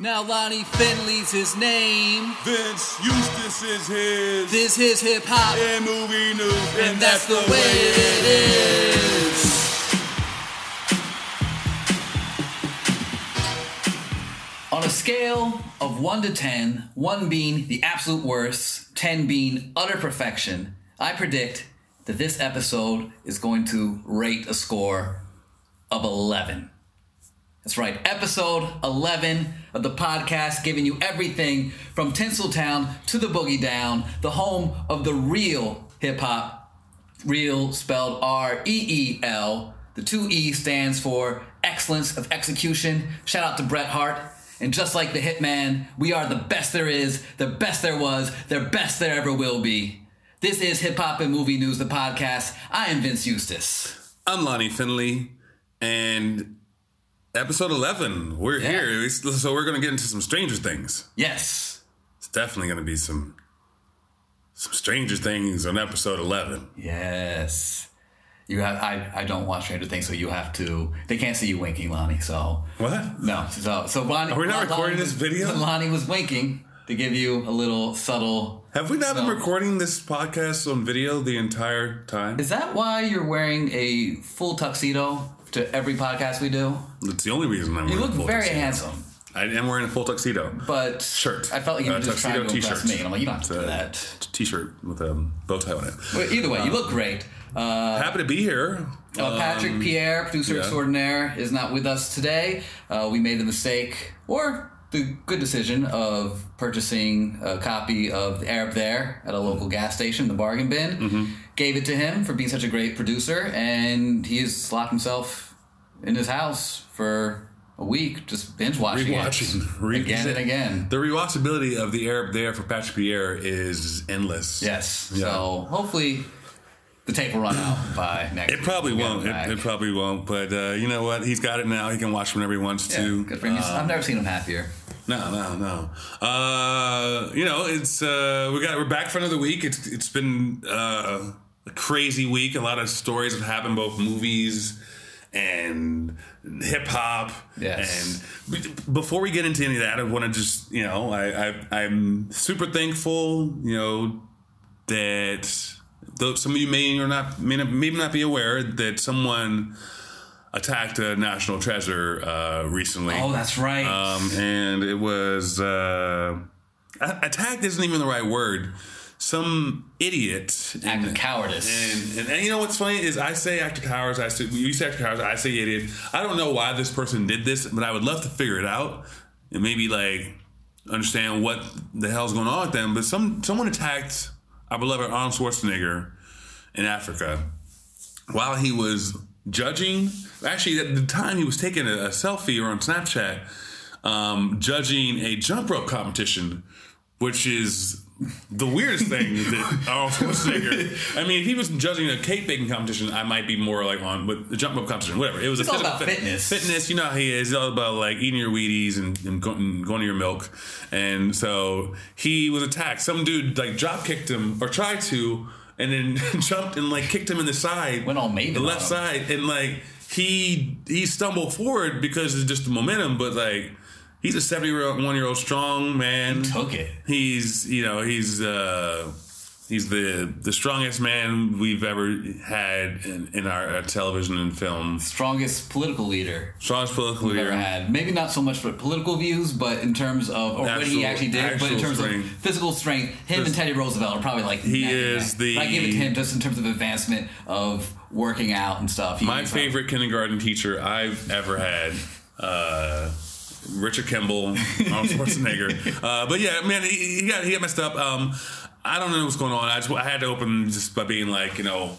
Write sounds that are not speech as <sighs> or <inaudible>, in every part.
Now Lonnie Finley's his name. Vince Eustace is his. This is hip hop, and movie news, and that's the way it is. On a scale of 1 to 10, 1 being the absolute worst, 10 being utter perfection, I predict that this episode is going to rate a score of 11. That's right, episode 11 of the podcast, giving you everything from Tinseltown to the Boogie Down, the home of the real hip hop. Real spelled R E E L. The two E stands for excellence of execution. Shout out to Bret Hart. And just like the Hitman, we are the best there is, the best there was, the best there ever will be. This is Hip Hop and Movie News, the podcast. I am Vince Eustace. I'm Lonnie Finley, and episode 11, we're Yeah. here. So we're going to get into some Stranger Things. Yes. It's definitely going to be some some Stranger Things on episode 11. Yes. You have I, I don't watch Stranger Things, so you have to they can't see you winking, Lonnie, so What? no. So so Lonnie Are we not Lonnie recording this video? <laughs> Lonnie was winking to give you a little subtle Have we not been recording this podcast on video the entire time? Is that why you're wearing a full tuxedo to every podcast we do? That's the only reason I'm You look a full very tuxedo. handsome. I am wearing a full tuxedo. But Shirt. I felt like you were Uh, just trying to tuxedo impress t-shirt. me. And I'm like, you don't have to do that. T-shirt with a bow tie on it. But either way, you look great. Uh, Happy to be here. Uh, Patrick Pierre, producer yeah. extraordinaire, is not with us today. Uh, we made the mistake, or the good decision, of purchasing a copy of The Arab There at a local gas station, the bargain bin. Mm-hmm. Gave it to him for being such a great producer, and he has locked himself in his house for a week, just binge watching Rewatching. Re- again and again. The rewatchability of the Arab there for Patrick Pierre is endless. Yes. Yeah. So hopefully the tape will run out by next. It probably won't. It, it probably won't. But uh, you know what? He's got it now. He can watch whenever he wants Yeah, to. good for him. He's- I've never seen him happier. No, no, no. Uh, you know, it's uh, we got we're back for another week. It's it's been uh, a crazy week. A lot of stories have happened, both movies and hip hop. Yes. And before we get into any of that, I want to just you know I, I I'm super thankful. You know that though some of you may or not may not, may not be aware that someone attacked a national treasure uh, recently. Oh, that's right. Um, and it was uh, attacked isn't even the right word. Some idiot Act of cowardice. and, and, and you know what's funny is I say act of cowardice. I say you say act of cowardice. I say idiot. I don't know why this person did this, but I would love to figure it out and maybe like understand what the hell's going on with them. But some someone attacked our beloved Arnold Schwarzenegger in Africa while he was judging. Actually, at the time he was taking a, a selfie or on Snapchat, um, judging a jump rope competition, which is the weirdest thing that <laughs> Arnold Schwarzenegger. I mean, if he was judging a cake baking competition, I might be more like on, but the jump rope competition, whatever. It was It's a all about fit- fitness. Fitness, you know how he is. It's all about like eating your Wheaties and, and, go, and going to your milk. And so he was attacked. Some dude like drop kicked him or tried to, and then <laughs> jumped and like kicked him in the side, Went all Maven the left him. side, and like he he stumbled forward because it's just the momentum, but like. He's a seventy-one year old strong man. Took it. He's you know he's uh, he's the the strongest man we've ever had in, in our uh, television and film. Strongest political leader Strongest political we've ever leader. had. Maybe not so much for political views, but in terms of or what he actually did, but in terms strength. of physical strength, him and Teddy Roosevelt are probably like He is the- I give it to him just in terms of advancement of working out and stuff. He- My favorite kindergarten teacher I've ever had. Uh, Richard Kimball, Arnold Schwarzenegger. <laughs> Uh, but yeah, man, he, he got he got messed up. Um, I don't know what's going on. I just I had to open just by being like, you know,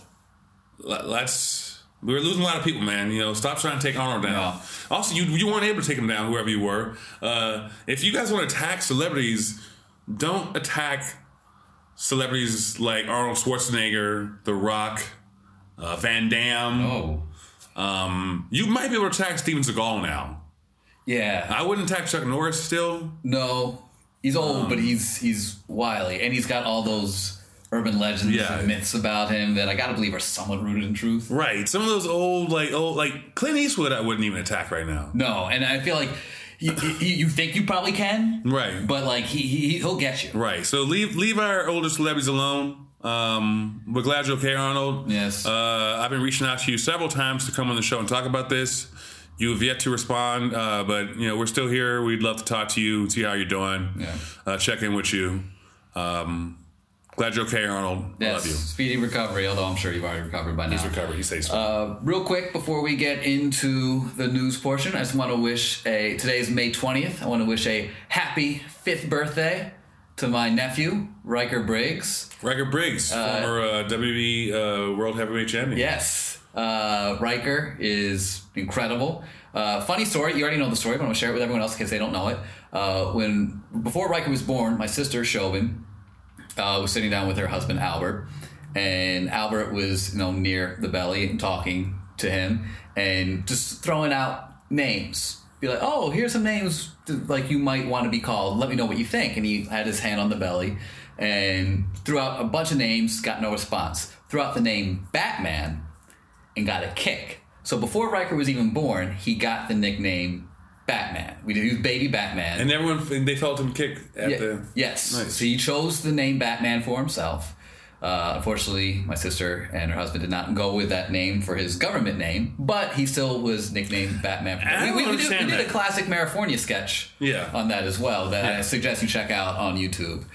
let- let's. We were losing a lot of people, man. You know, stop trying to take Arnold down. Also, you you weren't able to take him down, whoever you were. Uh, if you guys want to attack celebrities, don't attack celebrities like Arnold Schwarzenegger, The Rock, uh, Van Damme. Oh. Um, you might be able to attack Steven Seagal now. Yeah. I wouldn't attack Chuck Norris still. No. He's old, Um, but he's he's wily. And he's got all those urban legends Yeah. and myths about him that I gotta believe are somewhat rooted in truth. Right. Some of those old, like, old, like Clint Eastwood, I wouldn't even attack right now. No, and I feel like you, you, you think you probably can, Right. But like he, he he'll get you. Right. So leave leave our older celebrities alone. Um, we're glad you're okay, Arnold. Yes. Uh, I've been reaching out to you several times to come on the show and talk about this. You have yet to respond, uh, but you know we're still here. We'd love to talk to you, see how you're doing, Yeah. uh, check in with you. Um, glad you're okay, Arnold. Yes. love you. Speedy recovery. Although I'm sure you've already recovered by now. He's recovered. He's safe. Uh, real quick before we get into the news portion, I just want to wish a today's May 20th. I want to wish a happy fifth birthday to my nephew Riker Briggs. Riker Briggs, former uh, WWE uh, World Heavyweight Champion. Yes, uh, Riker is incredible. Uh, funny story. You already know the story, but I'm gonna share it with everyone else in case they don't know it. Uh, when before Riker was born, my sister Chauvin uh, was sitting down with her husband Albert, and Albert was you know near the belly and talking to him and just throwing out names. Be like, oh, here's some names like you might want to be called. Let me know what you think. And he had his hand on the belly and threw out a bunch of names. Got no response. Threw out the name Batman and got a kick. So before Riker was even born, he got the nickname Batman. We did, he was baby Batman. And everyone, and they felt him kick at Yeah, the. yes. Nice. So he chose the name Batman for himself. Uh, unfortunately, my sister and her husband did not go with that name for his government name, but he still was nicknamed Batman. I we, we, we, did, we did a classic Marifornia sketch Yeah. on that as well that I suggest you check out on YouTube.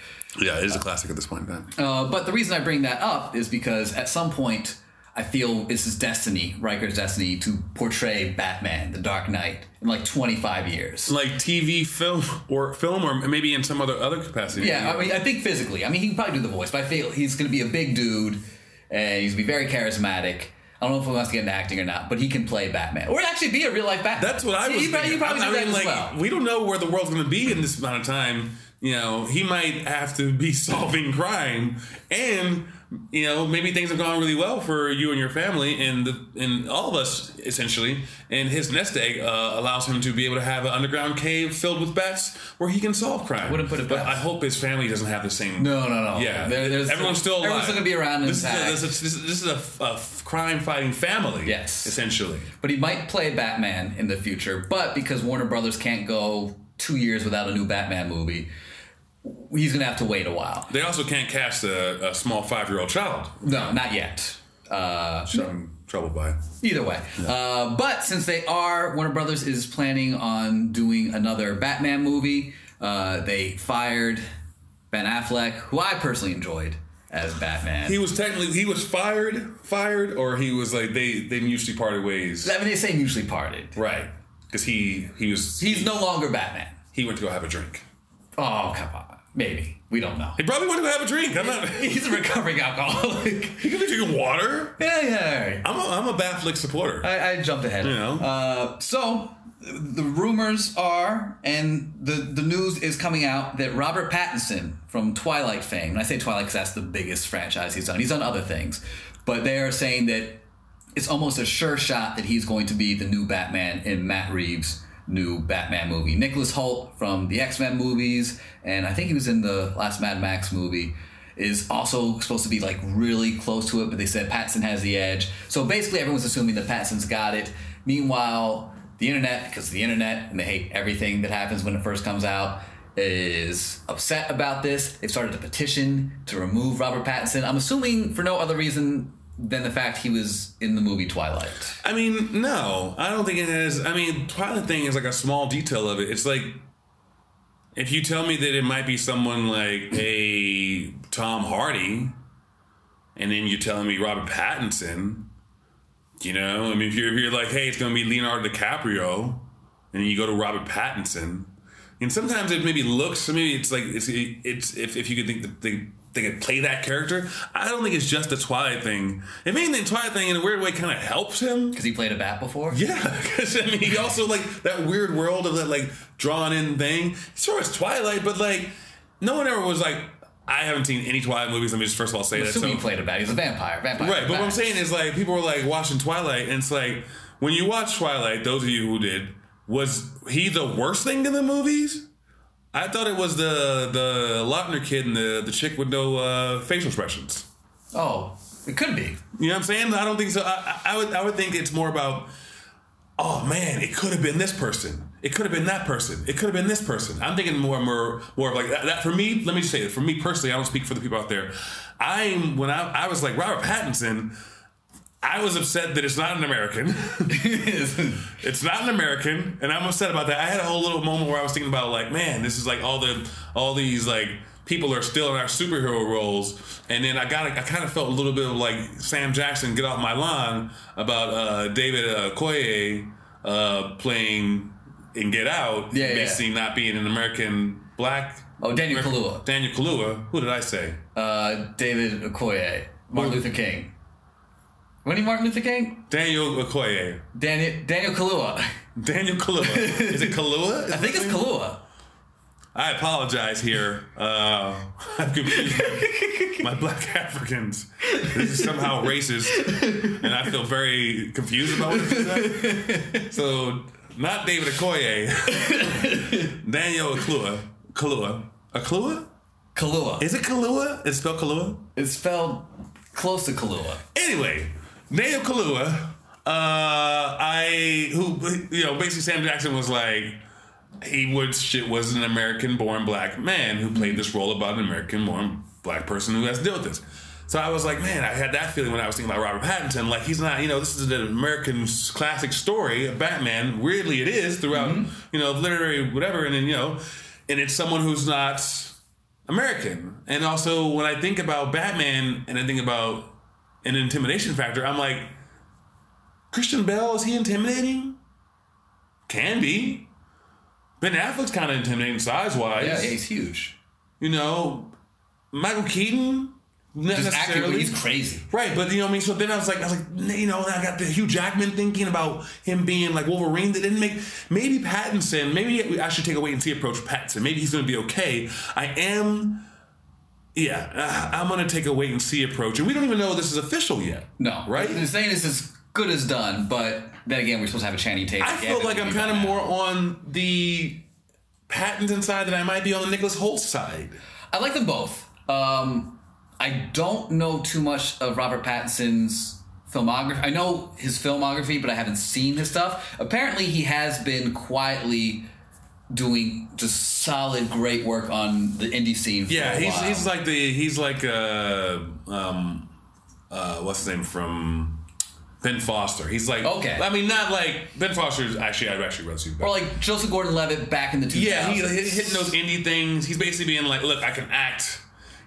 Yeah, it is a classic at this point in time. Uh, but the reason I bring that up is because at some point I feel it's his destiny, Riker's destiny, to portray Batman, the Dark Knight, in like 25 years. like TV, film, or film, or maybe in some other other capacity. Yeah, I mean, I think physically. I mean, he can probably do the voice, but I feel he's going to be a big dude, and he's going to be very charismatic. I don't know if he wants to get into acting or not, but he can play Batman, or actually be a real life Batman. that's what I was. He, probably, he probably I do that mean, as like, well. we don't know where the world's going to be in this amount of time. You know, he might have to be <laughs> solving crime, and you know, maybe things have gone really well for you and your family, and the, and all of us essentially. And his nest egg uh, allows him to be able to have an underground cave filled with bats where he can solve crime. Wouldn't put it but past. I hope his family doesn't have the same. No, no, no. Yeah, There- there's- everyone's still alive. Everyone's going to be around This is, a, this, is, this is- this is a f- a f- crime-fighting family. Yes. essentially. but he might play Batman in the future. But because Warner Brothers can't go two years without a new Batman movie, he's going to have to wait a while. They also can't cast a, a small five-year-old child. No, not yet. Uh, which I'm troubled by. Either way. Uh, but since they are, Warner Brothers is planning on doing another Batman movie. Uh, they fired Ben Affleck, who I personally enjoyed as Batman. He was technically he was fired, fired, or he was like they they mutually parted ways. I mean, they say mutually parted. Right, because he he was He's no longer Batman. he went to go have a drink. Oh, come on. Maybe. We don't know. He probably went to have a drink. I'm not. <laughs> He's a recovering alcoholic. <laughs> He could be drinking water. yeah, yeah. I'm a, I'm a Batfleck supporter. I, I jumped ahead. You know. Uh, so the rumors are, and the the news is coming out that Robert Pattinson from Twilight fame, and I say Twilight because that's the biggest franchise he's done. He's done other things, but they are saying that it's almost a sure shot that he's going to be the new Batman in Matt Reeves' new Batman movie. Nicholas Hoult from the X Men movies, and I think he was in the last Mad Max movie. Is also supposed to be like really close to it, but they said Pattinson has the edge. So basically, everyone's assuming that Pattinson's got it. Meanwhile, the internet, because the internet and they hate everything that happens when it first comes out, is upset about this. They've started a petition to remove Robert Pattinson. I'm assuming for no other reason than the fact he was in the movie Twilight. I mean, no, I don't think it has. I mean, Twilight thing is like a small detail of it. It's like if you tell me that it might be someone like a Tom Hardy, and then you're telling me Robert Pattinson, you know, I mean, if you're, if you're like, hey, it's going to be Leonardo DiCaprio, and you go to Robert Pattinson, and sometimes it maybe looks, maybe it's like it's it's if, if you could think that they they could play that character. I don't think it's just the Twilight thing. If anything, Twilight thing in a weird way kind of helps him. Because he played a bat before? Yeah, <laughs> because I mean, he also like that weird world of that like drawn in thing. Sure, it's Twilight, but like no one ever was like, I haven't seen any Twilight movies. Let me just first of all say that. So, he played a bat. He's a vampire. Vampire. right, but what I'm saying is like people were like watching Twilight, and it's like when you watch Twilight, those of you who did, was he the worst thing in the movies? I thought it was the the Lautner kid and the the chick with no uh, facial expressions. Oh, it could be. You know what I'm saying? I don't think so. I, I would I would think it's more about, oh man, it could have been this person. it could have been that person. It could have been this person. I'm thinking more, more, more of like that, that. For me, let me just say it. For me personally, I don't speak for the people out there. I'm when I, I was like Robert Pattinson. I was upset that it's not an American. <laughs> it's not an American, and I'm upset about that. I had a whole little moment where I was thinking about like, man, this is like all the all these like people are still in our superhero roles, and then I got I kind of felt a little bit of like Sam Jackson get off my lawn about uh, David uh, Okoye uh, playing in Get Out, Yeah, yeah. basically not being an American black. Oh, Daniel Kaluuya. Daniel Kaluuya. Who did I say? Uh, David Okoye. Martin Luther King. When he Martin Luther King? Daniel Okoye. Daniel Daniel Kaluuya. <laughs> Daniel Kaluuya. Is it Kaluuya? <laughs> I think it's Kalua. I apologize here. Uh, <laughs> I've confused my black Africans. This is somehow racist, and I feel very confused about what it is. So, not David Okoye, Daniel Kaluuya. Kaluuya. Kaluuya? Kaluuya. Is it Kaluuya? It's spelled Kaluuya? It's spelled close to Kaluuya. Anyway, Daniel Kaluuya, uh, I who you know basically Sam Jackson was like he was shit was an American born black man who played this role about an American born black person who has to deal with this. So I was like, man, I had that feeling when I was thinking about Robert Pattinson. Like he's not, you know, this is an American classic story of Batman. Weirdly, it is throughout, you know, literary whatever, and then you know, and it's someone who's not American. And also, when I think about Batman and I think about an intimidation factor, I'm like, Christian Bale, is he intimidating? Can be. Ben Affleck's kind of intimidating size wise. Yeah, he's huge. You know, Michael Keaton, not Just acting, he's crazy. Right, but you know what I mean. So then I was like, I was like, you know, I got the Hugh Jackman thinking about him being like Wolverine. That didn't make maybe Pattinson. Maybe I should take a wait and see approach with Pattinson. Maybe he's going to be okay. I am. Yeah, I- I'm going to take a wait and see approach, and we don't even know this is official yet. No, Right? The saying is as good as done, but then again, we're supposed to have a Channing Tatum. I feel like I'm kind of more on the Pattinson side than I might be on the Nicholas Hoult side. I like them both. Um, I don't know too much of Robert Pattinson's filmography. I know his filmography, but I haven't seen his stuff. Apparently, he has been quietly doing just solid, great work on the indie scene. Yeah, he's while. he's like the he's like uh um uh what's his name from Ben Foster. He's like Okay. I mean, not like Ben Foster's actually I've actually read Super. or like Joseph Gordon-Levitt back in the 2000s. yeah, he, he's hitting those indie things. He's basically being like, look, I can act.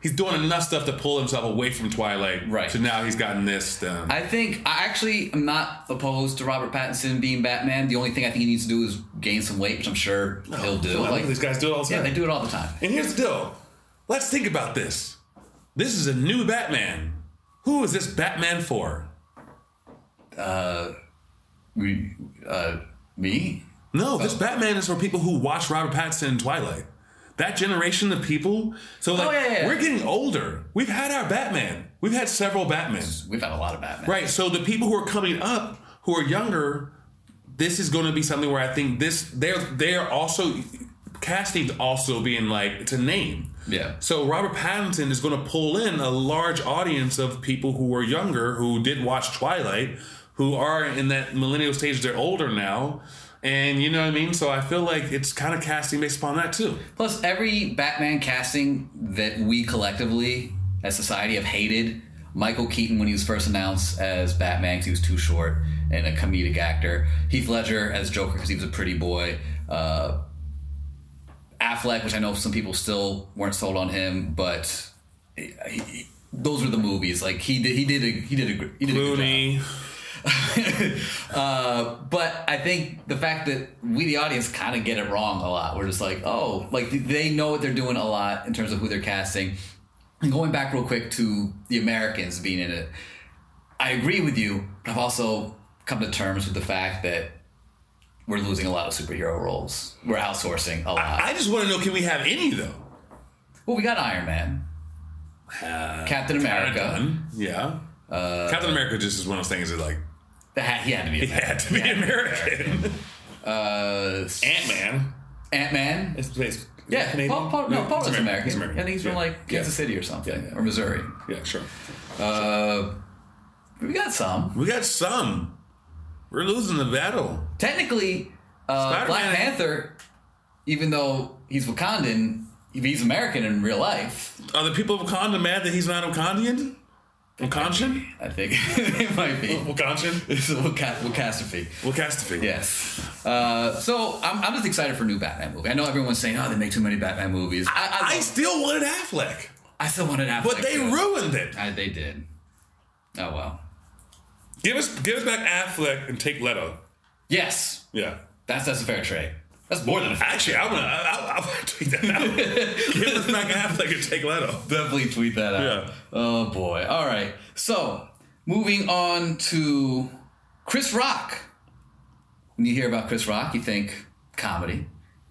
He's doing enough stuff to pull himself away from Twilight. Right. So now he's gotten this done. I think I actually am not opposed to Robert Pattinson being Batman. The only thing I think he needs to do is gain some weight, which I'm sure he'll do. Like, these guys do it all the yeah, time. they do it all the time. And here's the deal. Let's think about this. This is a new Batman. Who is this Batman for? Uh, We, uh, me? No, Oh. this Batman is for people who watch Robert Pattinson in Twilight. That generation of people. So oh, like Oh, yeah, yeah, yeah. we're getting older. We've had our Batman. We've had several Batmans. We've had a lot of Batman. Right. So the people who are coming up who are younger, this is going to be something where I think this they're they're also casting's also being like it's a name. Yeah. So Robert Pattinson is going to pull in a large audience of people who are younger who did watch Twilight, who are in that millennial stage. They're older now, and you know what I mean. So I feel like it's kind of casting based upon that too. Plus, every Batman casting that we collectively as society have hated. Michael Keaton when he was first announced as Batman because he was too short and a comedic actor. Heath Ledger as Joker because he was a pretty boy. Uh, Affleck, which I know some people still weren't sold on him, but he, he- those were the movies. Like he did, he did a he did a he did a good job. <laughs> Uh, but I think the fact that we, the audience, kind of get it wrong a lot. We're just like, oh, like they know what they're doing a lot in terms of who they're casting. And going back real quick to the Americans being in it, I agree with you, but I've also come to terms with the fact that we're losing a lot of superhero roles. We're outsourcing a lot. I just want to know: Can we have any though? well, we got Iron Man, Captain America. Done. Yeah. Uh, Captain America just is one of those things that like That had, he had to be. he had to be American. <laughs> <laughs> Uh, Ant Man. Ant Man. It's based. Yeah, Paul, Paul, no, Paul is American. He's American. I think he's yeah. from like Kansas City or something, Yeah. or Missouri. Yeah, sure. Uh, we got some. We got some. We're losing the battle. Technically, Uh, Black Panther, even though he's Wakandan, he's American in real life. Are the people of Wakanda mad that he's not Wakandian? Wakandian? I think <laughs> it might be. Wakandian? <laughs> It's Wakastrophe. Wakastrophe. Yes. Uh, so I'm, I'm just excited for a new Batman movie. I know everyone's saying, "Oh, they make too many Batman movies." I, I, I still wanted Affleck, I still wanted Affleck. but they too. ruined it. I, they did. Oh well. Give us, give us back Affleck and take Leto. Yes, Yeah. that's that's a fair trade. That's more than a. Actually, I'm gonna, I, I, I'm gonna tweet that out. <laughs> give us back Affleck and take Leto. Definitely tweet that out. Yeah. Oh boy. All right. So moving on to Chris Rock. When you hear about Chris Rock, you think comedy.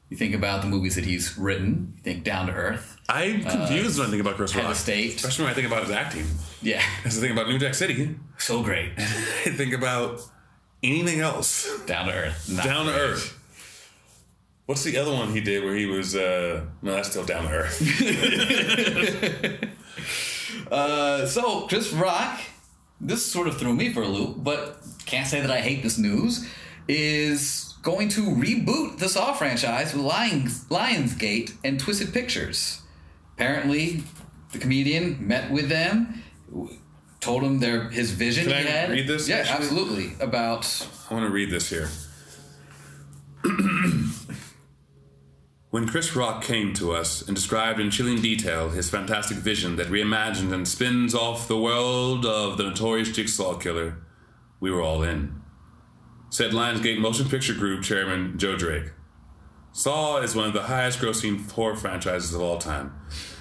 You think about the movies that he's written. You think Down to Earth. I'm uh, confused when I think about Chris Rock. State. Especially when I think about his acting. Yeah. That's the thing about New Jack City, So great. <laughs> I think about anything else. Down to Earth. Down to. Earth. What's the other one he did where he was, uh, no, that's still Down to Earth. <laughs> Uh, so Chris Rock, this sort of threw me for a loop, but can't say that I hate this news. Is going to reboot the Saw franchise with Lions, Lionsgate and Twisted Pictures. Apparently, the comedian met with them, told them their his vision Can he I had. read this, Yeah, actually? absolutely. About I want to read this here. <clears throat> when Chris Rock came to us and described in chilling detail his fantastic vision that reimagined and spins off the world of the notorious Jigsaw Killer, we were all in. Said Lionsgate Motion Picture Group chairman Joe Drake. Saw is one of the highest grossing horror franchises of all time,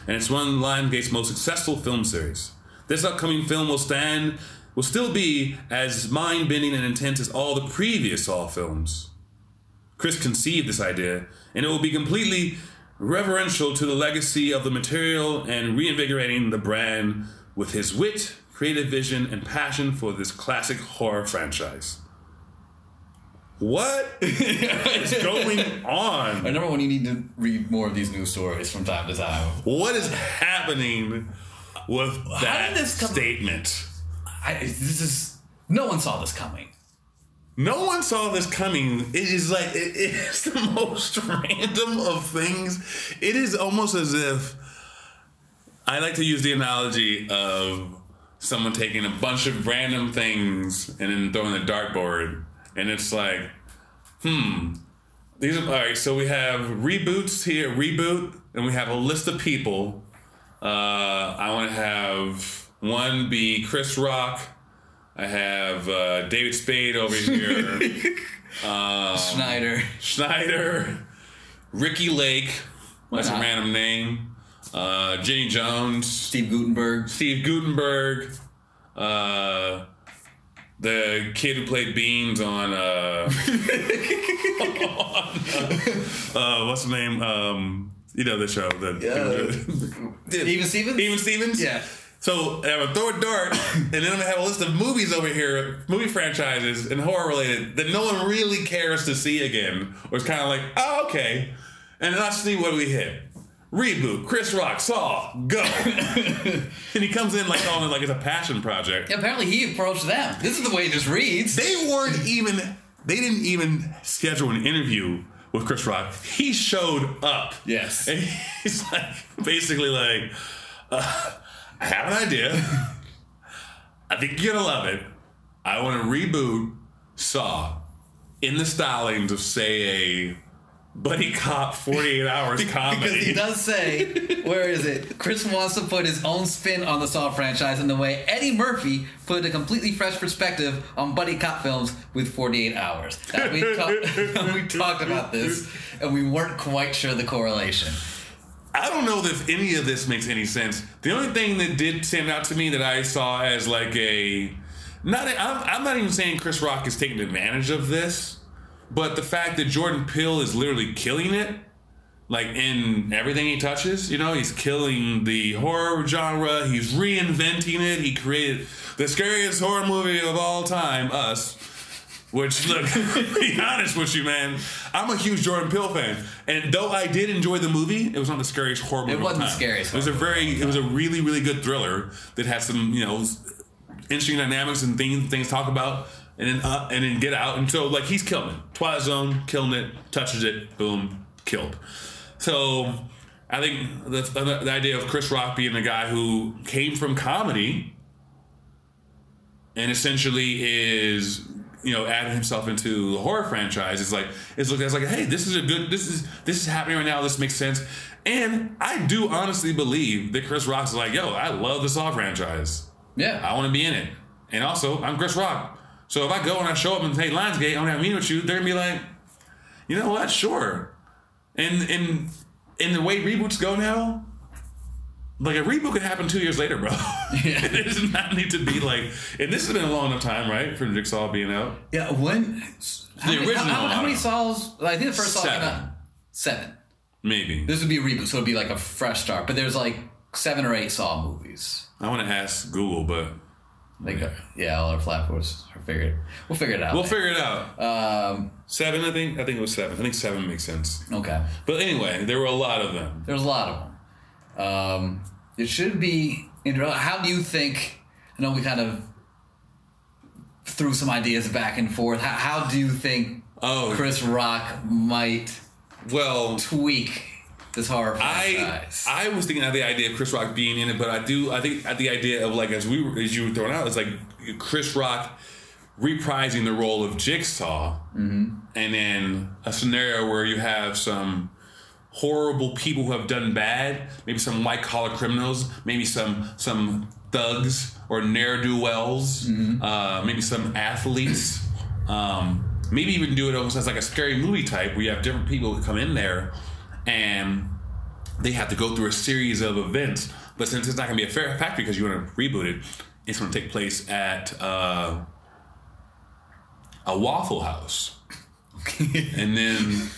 and it's one of Lionsgate's most successful film series. This upcoming film will stand, will still be as mind bending and intense as all the previous Saw films. Chris conceived this idea, and it will be completely reverential to the legacy of the material and reinvigorating the brand with his wit, creative vision, and passion for this classic horror franchise. What <laughs> is going on? I remember when you need to read more of these news stories from time to time. What is happening with that this come- statement? I, this is no one saw this coming. No one saw this coming. It is like it is <laughs> the most random of things. It is almost as if I like to use the analogy of someone taking a bunch of random things and then throwing a dartboard, and it's like, hmm. These are all right. So we have reboots here, reboot, and we have a list of people. Uh, I want to have one be Chris Rock. I have uh, David Spade over here. <laughs> Schneider. Schneider, Ricki Lake. That's a random name. Uh, Jenny Jones, Steve Guttenberg. Steve Guttenberg, uh, the kid who played Beans on, uh, <laughs> uh, what's the name? Um, you know the show. The, <laughs> Even Stevens? Even Stevens? Yeah. So I'm gonna throw a dart, <laughs> and then I'm gonna have a list of movies over here, movie franchises and horror related that no one really cares to see again, or it's kind of like, oh okay, and then I see what we hit. Reboot, Chris Rock, Saw, go, <laughs> and he comes in like on it like it's a passion project. Apparently he approached them. This is the way just reads. They weren't even, they didn't even schedule an interview with Chris Rock. He showed up. Yes. And <laughs> he's like, basically like, uh, I have an idea. I think you're gonna love it. I want to reboot Saw in the stylings of, say, a buddy cop 48 hours comedy Because he does say, where is it? Chris wants to put his own spin on the Saw franchise in the way Eddie Murphy put a completely fresh perspective on buddy cop films with 48 hours. Now, we, talk, <laughs> we talked about this, and we weren't quite sure the correlation. I don't know if any of this makes any sense. The only thing that did stand out to me that I saw as like a not i I'm, I'm not even saying Chris Rock is taking advantage of this, but the fact that Jordan Peele is literally killing it, like in everything he touches. You know, he's killing the horror genre. He's reinventing it. He created the scariest horror movie of all time, Us. Which, look, <laughs> be honest with you, man, I'm a huge Jordan Peele fan, and though I did enjoy the movie, it was not the scariest horror movie. It wasn't the scariest It was a very, it was a really, really good thriller that had some, you know, interesting dynamics and things things talk about. and then up, and then Get Out, and so like he's killing it. Twilight Zone, killing it, touches it, boom, killed. So I think the, the idea of Chris Rock being the guy who came from comedy and essentially is you know adding himself into the horror franchise. Is like it's looked at as like hey this is a good this is this is happening right now. This makes sense. And I do honestly believe that Chris Rock's like yo I love the Saw franchise. Yeah. I want to be in it. And also I'm Chris Rock. So if I go and I show up and say Lionsgate I'm gonna have a meeting with you they're gonna be like you know what? Sure. And and and the way reboots go now like a reboot could happen two years later, bro. <laughs> <laughs> it does not need to be like, and this has been a long enough time, right, for Jigsaw being out. Yeah, when how The many, original How, how, how many. Saws? I think the first Saw came Seven. out seven. Maybe. This would be a reboot, so it'd be like a fresh start. But there's like seven or eight Saw movies. I want to ask Google, but Like, yeah, all our platforms are figured. We'll figure it out. we'll figure it out. um, Seven, I think. I think it was seven. I think seven makes sense. okay. But anyway, there were a lot of them. There's a lot of them. Um, it should be. How do you think? I know we kind of threw some ideas back and forth. How, how do you think Oh, Chris Rock might well, tweak this horror franchise? I I was thinking of the idea of Chris Rock being in it, but I do I think at the idea of like as we were, as you were throwing out, it's like Chris Rock reprising the role of Jigsaw, and then a scenario where you have some horrible people who have done bad, maybe some white collar criminals, maybe some some thugs or ne'er do wells, uh, maybe some athletes. Um, maybe even do it almost as like a scary movie type where you have different people who come in there and they have to go through a series of events. But since it's not going to be a fair factory because you want to reboot it, it's going to take place at uh, a Waffle House. <laughs> and then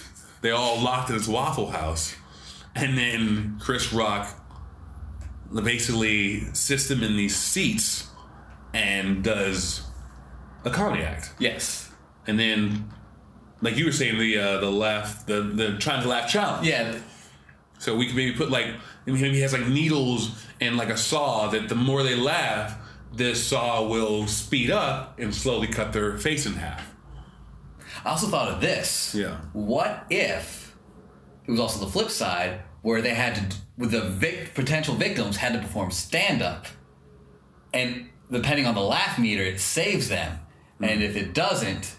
they all locked in this Waffle House. And then Chris Rock basically sits them in these seats and does a comedy act. yes. And then, like you were saying, the uh, the laugh, the the trying to laugh challenge. Yeah. So we could maybe put like maybe he has like needles and like a saw that the more they laugh, this saw will speed up and slowly cut their face in half. I also thought of this. Yeah. What if it was also the flip side where they had to, with the vic, potential victims, had to perform stand up, and depending on the laugh meter, it saves them, mm-hmm. and if it doesn't,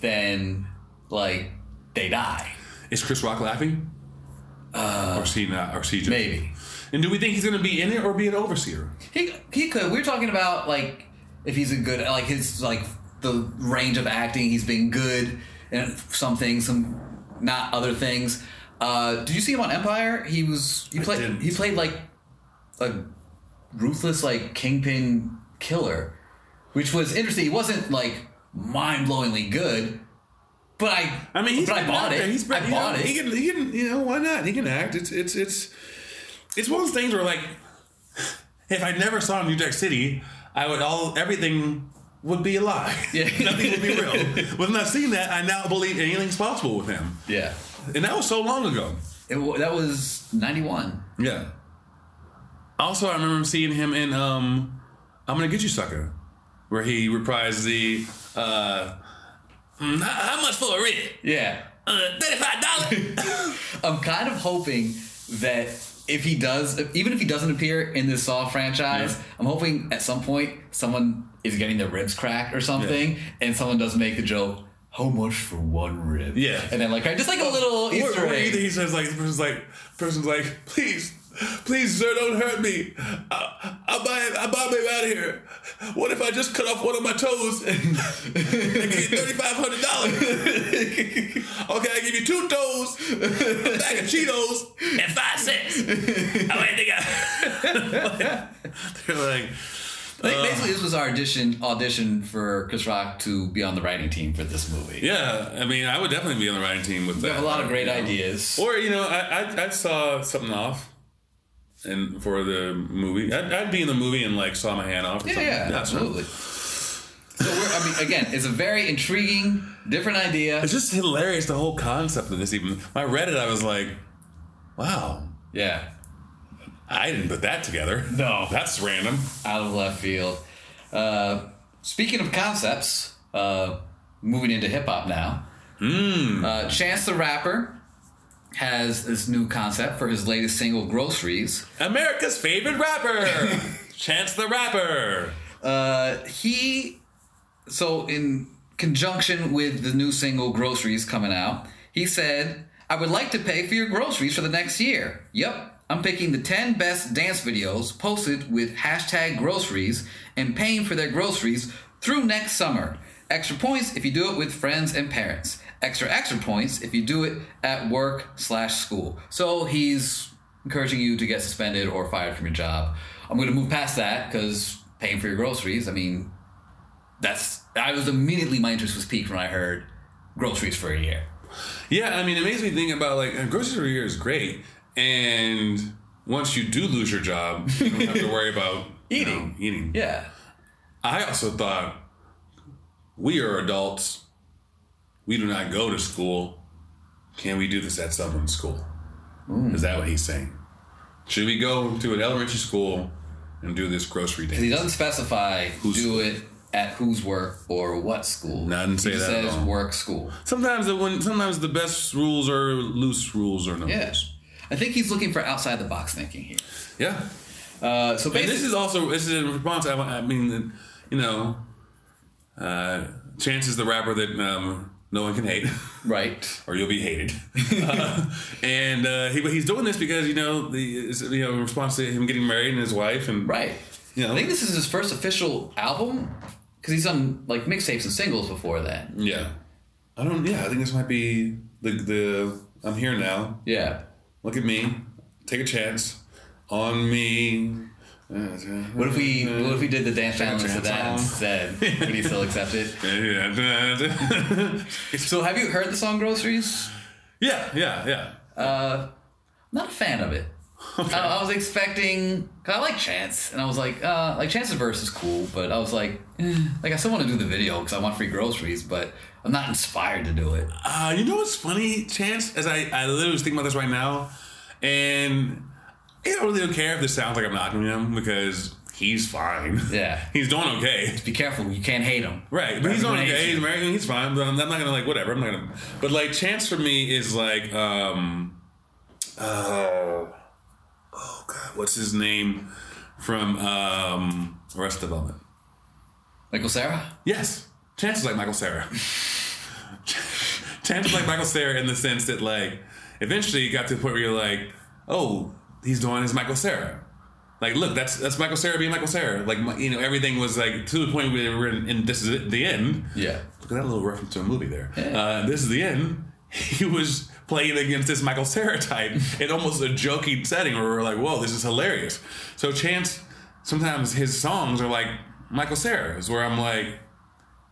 then like they die. Is Chris Rock laughing? Uh, or is he not? Or is he just Maybe And do we think he's going to be in it or be an overseer? he he could. We're talking about like if he's a good like his like the range of acting. He's been good in some things, some not other things. Uh, did you see him on Empire? He was he played he played like a ruthless like kingpin killer, which was interesting. He wasn't like mind blowingly good, but I I mean, he's but I bought it. He's been, I bought know, it. He can, he can, you know, why not? He can act. It's, it's, it's, it's one of those things where, like, <sighs> if I never saw New Jack City, I would all everything would be a lie. <laughs> Yeah. <laughs> Nothing would be real. When I've seen that, I now believe anything's possible with him, yeah, and that was so long ago. it, wa- that was ninety one. Yeah. Also, I remember seeing him in um, "I'm Gonna Get You, Sucker," where he reprised the uh, "Mm, how how much for a rib? Yeah. Uh, Thirty-five dollars. <laughs> I'm kind of hoping that if he does, even if he doesn't appear in this Saw franchise, Yeah. I'm hoping at some point someone is getting their ribs cracked or something, and someone does make the joke. How much for one rib? Yeah. and then like just like a little Easter Or, or egg. he says like the person's like person's like please please sir don't hurt me I, I buy I buy me out of here what if I just cut off one of my toes and give you thirty five hundred dollars okay I give you two toes a bag of Cheetos and five cents I mean, they got they're like Uh. basically this was our audition audition for Chris Rock to be on the writing team for this movie. yeah I mean I would definitely be on the writing team with We that have a lot of great you know. ideas. Or you know, I I, I saw something off, and for the movie, I'd, I'd be in the movie and like saw my hand off. Or Yeah, something. yeah, absolutely. So we're, I mean, again, it's a very intriguing, different idea. It's just hilarious the whole concept of this. Even when I read it, I was like, "Wow, Yeah, I didn't put that together." No. that's random. out of left field. Uh, speaking of concepts, Uh, moving into hip hop now. Uh, Chance the Rapper has this new concept for his latest single, Groceries. America's favorite rapper, <laughs> Chance the Rapper. Uh, he, so in conjunction with the new single, Groceries, coming out, he said, I would like to pay for your groceries for the next year. Yep. I'm picking the 10 best dance videos posted with hashtag groceries and paying for their groceries through next summer. Extra points if you do it with friends and parents. Extra extra points if you do it at work slash school. So he's encouraging you to get suspended or fired from your job. I'm going to move past that because paying for your groceries, I mean, that's, I was immediately, my interest was piqued when I heard groceries for a year. Yeah, I mean, it makes me think about like uh, groceries for a year is great, and once you do lose your job, you don't have to worry <laughs> about you know, Eating. eating. Yeah. I also thought we are adults. We do not go to school. Can we do this at someone's school? Mm. Is that what he's saying? Should we go to an elementary school and do this grocery day? He doesn't specify who's do it at whose work or what school. No, I didn't say he that at says work school. Sometimes the when sometimes the best rules are loose rules or no Yeah. rules. I think he's looking for outside the box thinking here. Yeah. Uh, so And this is also this is in response. I, I mean, you know, uh, Chance is the rapper that um, no one can hate, <laughs> right. or you'll be hated. uh, <laughs> and uh, he, but he's doing this because you know the you know in response to him getting married and his wife and Right. You know? I think this is his first official album because he's done like mixtapes and singles before that. yeah. I don't. Yeah, I think this might be the the. I'm here now. Yeah. Look at me. Take a chance on me. What if we What if we did the dance challenge to that instead? Would you still accept it? <laughs> So have you heard the song Groceries? Yeah, yeah, yeah. Uh, not a fan of it. I, I was expecting, cause I like Chance, and I was like, uh, like Chance's verse is cool, but I was like, eh, like I still want to do the video because I want free groceries, but I'm not inspired to do it. Uh, you know what's funny, Chance? As I, I literally was thinking about this right now, and I don't really care if this sounds like I'm knocking him because he's fine. Yeah. <laughs> he's doing okay. Just Be careful, you can't hate him. Right, but he's doing okay. He's married, he's fine. But I'm, I'm not gonna like whatever. I'm not gonna. But like, Chance for me is like, um, uh, oh god, what's his name from um, Arrested Development? Michael Cera. Yes, Chance is like Michael Cera. Chance is like Michael Cera in the sense that like eventually you got to the point where you're like, oh, he's doing his Michael Cera. Like, look, that's that's Michael Cera being Michael Cera. Like, you know, everything was like to the point where we're in, in this is it, the end. Yeah. Look at that little reference to a movie there. Yeah. Uh, this is the end. <laughs> He was playing against this Michael Cera type in almost a joking setting where we're like, whoa, this is hilarious. So Chance, sometimes his songs are like Michael Cera's, where I'm like,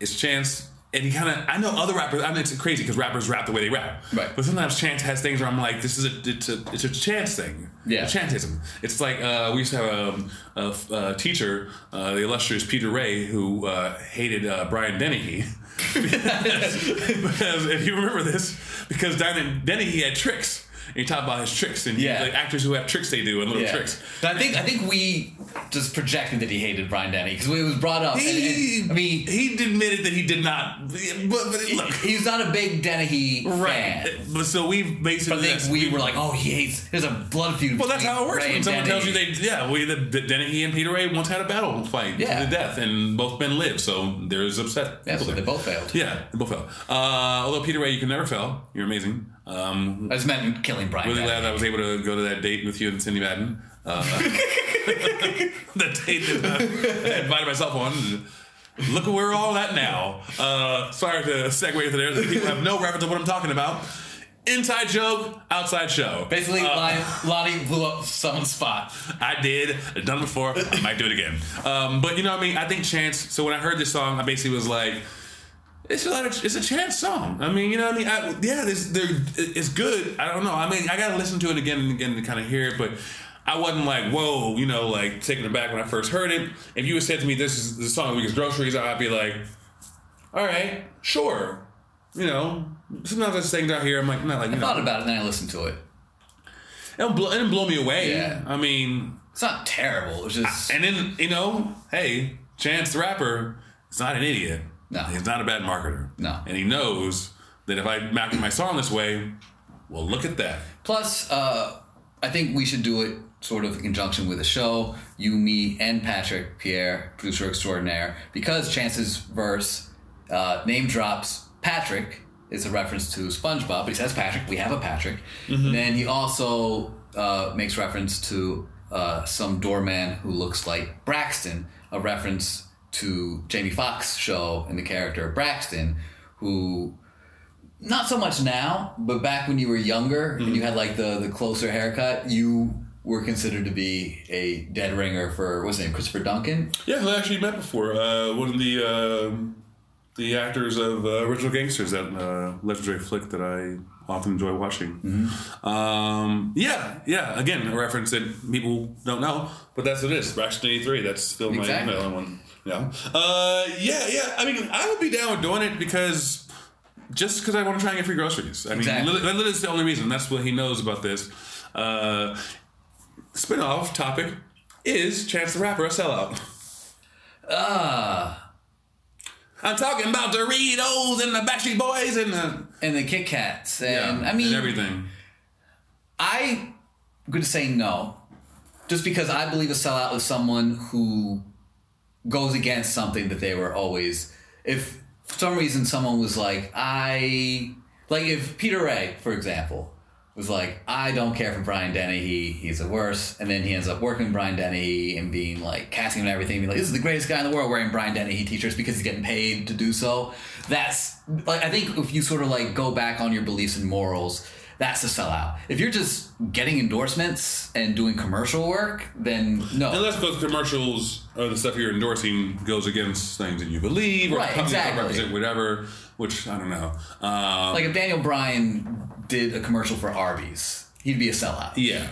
it's Chance. And he kind of, I know other rappers. I mean, it's crazy because rappers rap the way they rap. Right. But sometimes Chance has things where I'm like, this is a, it's a, it's a Chance thing. Yeah. Chantism. It's like uh, we used to have a, a, a teacher, uh, the illustrious Peter Ray, who uh, hated uh, Brian Dennehy. <laughs> because <laughs> if you remember this, because down in Denny he had tricks. And he talked about his tricks and Yeah. like actors who have tricks they do and little Yeah. tricks. But I think I think we just projected that he hated Brian Dennehy because it was brought up. He, and, I mean, he admitted that he did not. But, but look, he's not a big Dennehy right. fan. But so we But basically. I think we were like, oh, he hates. There's a blood feud. Well, that's how it works. Ray When and someone tells you they, yeah, we the, the Dennehy and Peter Ray once had a battle fight Yeah. to the death, and both men lived. So there's upset. Yeah, so they both failed. Yeah, they both failed. Uh, although Peter Ray, you can never fail. You're amazing. Um, I just meant killing Brian. really Denny. glad I was able to go to that date with you and Cindy Madden. <laughs> Uh, <laughs> the date that uh, I invited myself on. Look where we're all at now. Uh, sorry to segue into there. People have no reference of what I'm talking about. Inside joke, outside show. Basically, Uh, Lonnie blew up someone's spot. I did. I've done it before. I might do it again. Um, but you know what I mean? I think Chance. So when I heard this song, I basically was like, it's a lot of, it's a Chance song. I mean, you know what I mean? I, yeah, this, it's good. I don't know. I mean, I got to listen to it again and again to kind of hear it, but. I wasn't like, whoa, you know, like taking it back when I first heard it. If you had said to me, this is the song of the week's groceries, I'd be like, all right, sure. You know, sometimes there's things out here, I'm like, not like, you I know, thought about it, and then I listened to it. it didn't blow, it didn't blow me away. Yeah. I mean, It's not terrible. It's just and then, you know, hey, Chance the Rapper is not an idiot. No. He's not a bad marketer. No. And he knows that if I market my song this way, well, look at that. Plus, uh, I think we should do it sort of in conjunction with the show. You, me, and Patrick Pierre, producer extraordinaire, because Chance's verse uh, name drops Patrick. Is a reference to SpongeBob, but he says Patrick. We have a Patrick. And then he also uh, makes reference to uh, some doorman who looks like Braxton, a reference to Jamie Foxx show and the character Braxton, who not so much now, but back when you were younger and you had like the the closer haircut, you were considered to be a dead ringer for what's his name, Christopher Duncan. Yeah, who I actually met before. Uh, one of the uh, the actors of uh, Original Gangsters, that uh, legendary flick that I often enjoy watching. Um, yeah, yeah. Again, a reference that people don't know, but that's what it is. Braxton eighty three. That's still my Exactly. email one. Yeah. Uh, yeah, yeah. I mean, I would be down with doing it because just because I want to try and get free groceries. I mean, Exactly. li- li- that's the only reason. That's what he knows about this. Uh, spin-off topic is Chance the Rapper a sellout? Ah, I'm talking about Doritos and the Backstreet Boys and the and the Kit Kats, and I mean, and everything. I'm going to say no, just because I believe a sellout is someone who goes against something that they were always. If for some reason someone was like, I like if Peter Ray, for example, was like, I don't care for Brian Dennehy, he's the worst, and then he ends up working Brian Dennehy and being like casting him and everything, being like, this is the greatest guy in the world wearing Brian Dennehy t-shirts because he's getting paid to do so. That's like I think if you sort of like go back on your beliefs and morals, that's a sellout. If you're just getting endorsements and doing commercial work, then no. Unless those commercials or the stuff you're endorsing goes against things that you believe or Right, exactly. represent whatever, which I don't know. Um, like if Daniel Bryan did a commercial for Arby's, he'd be a sellout. yeah.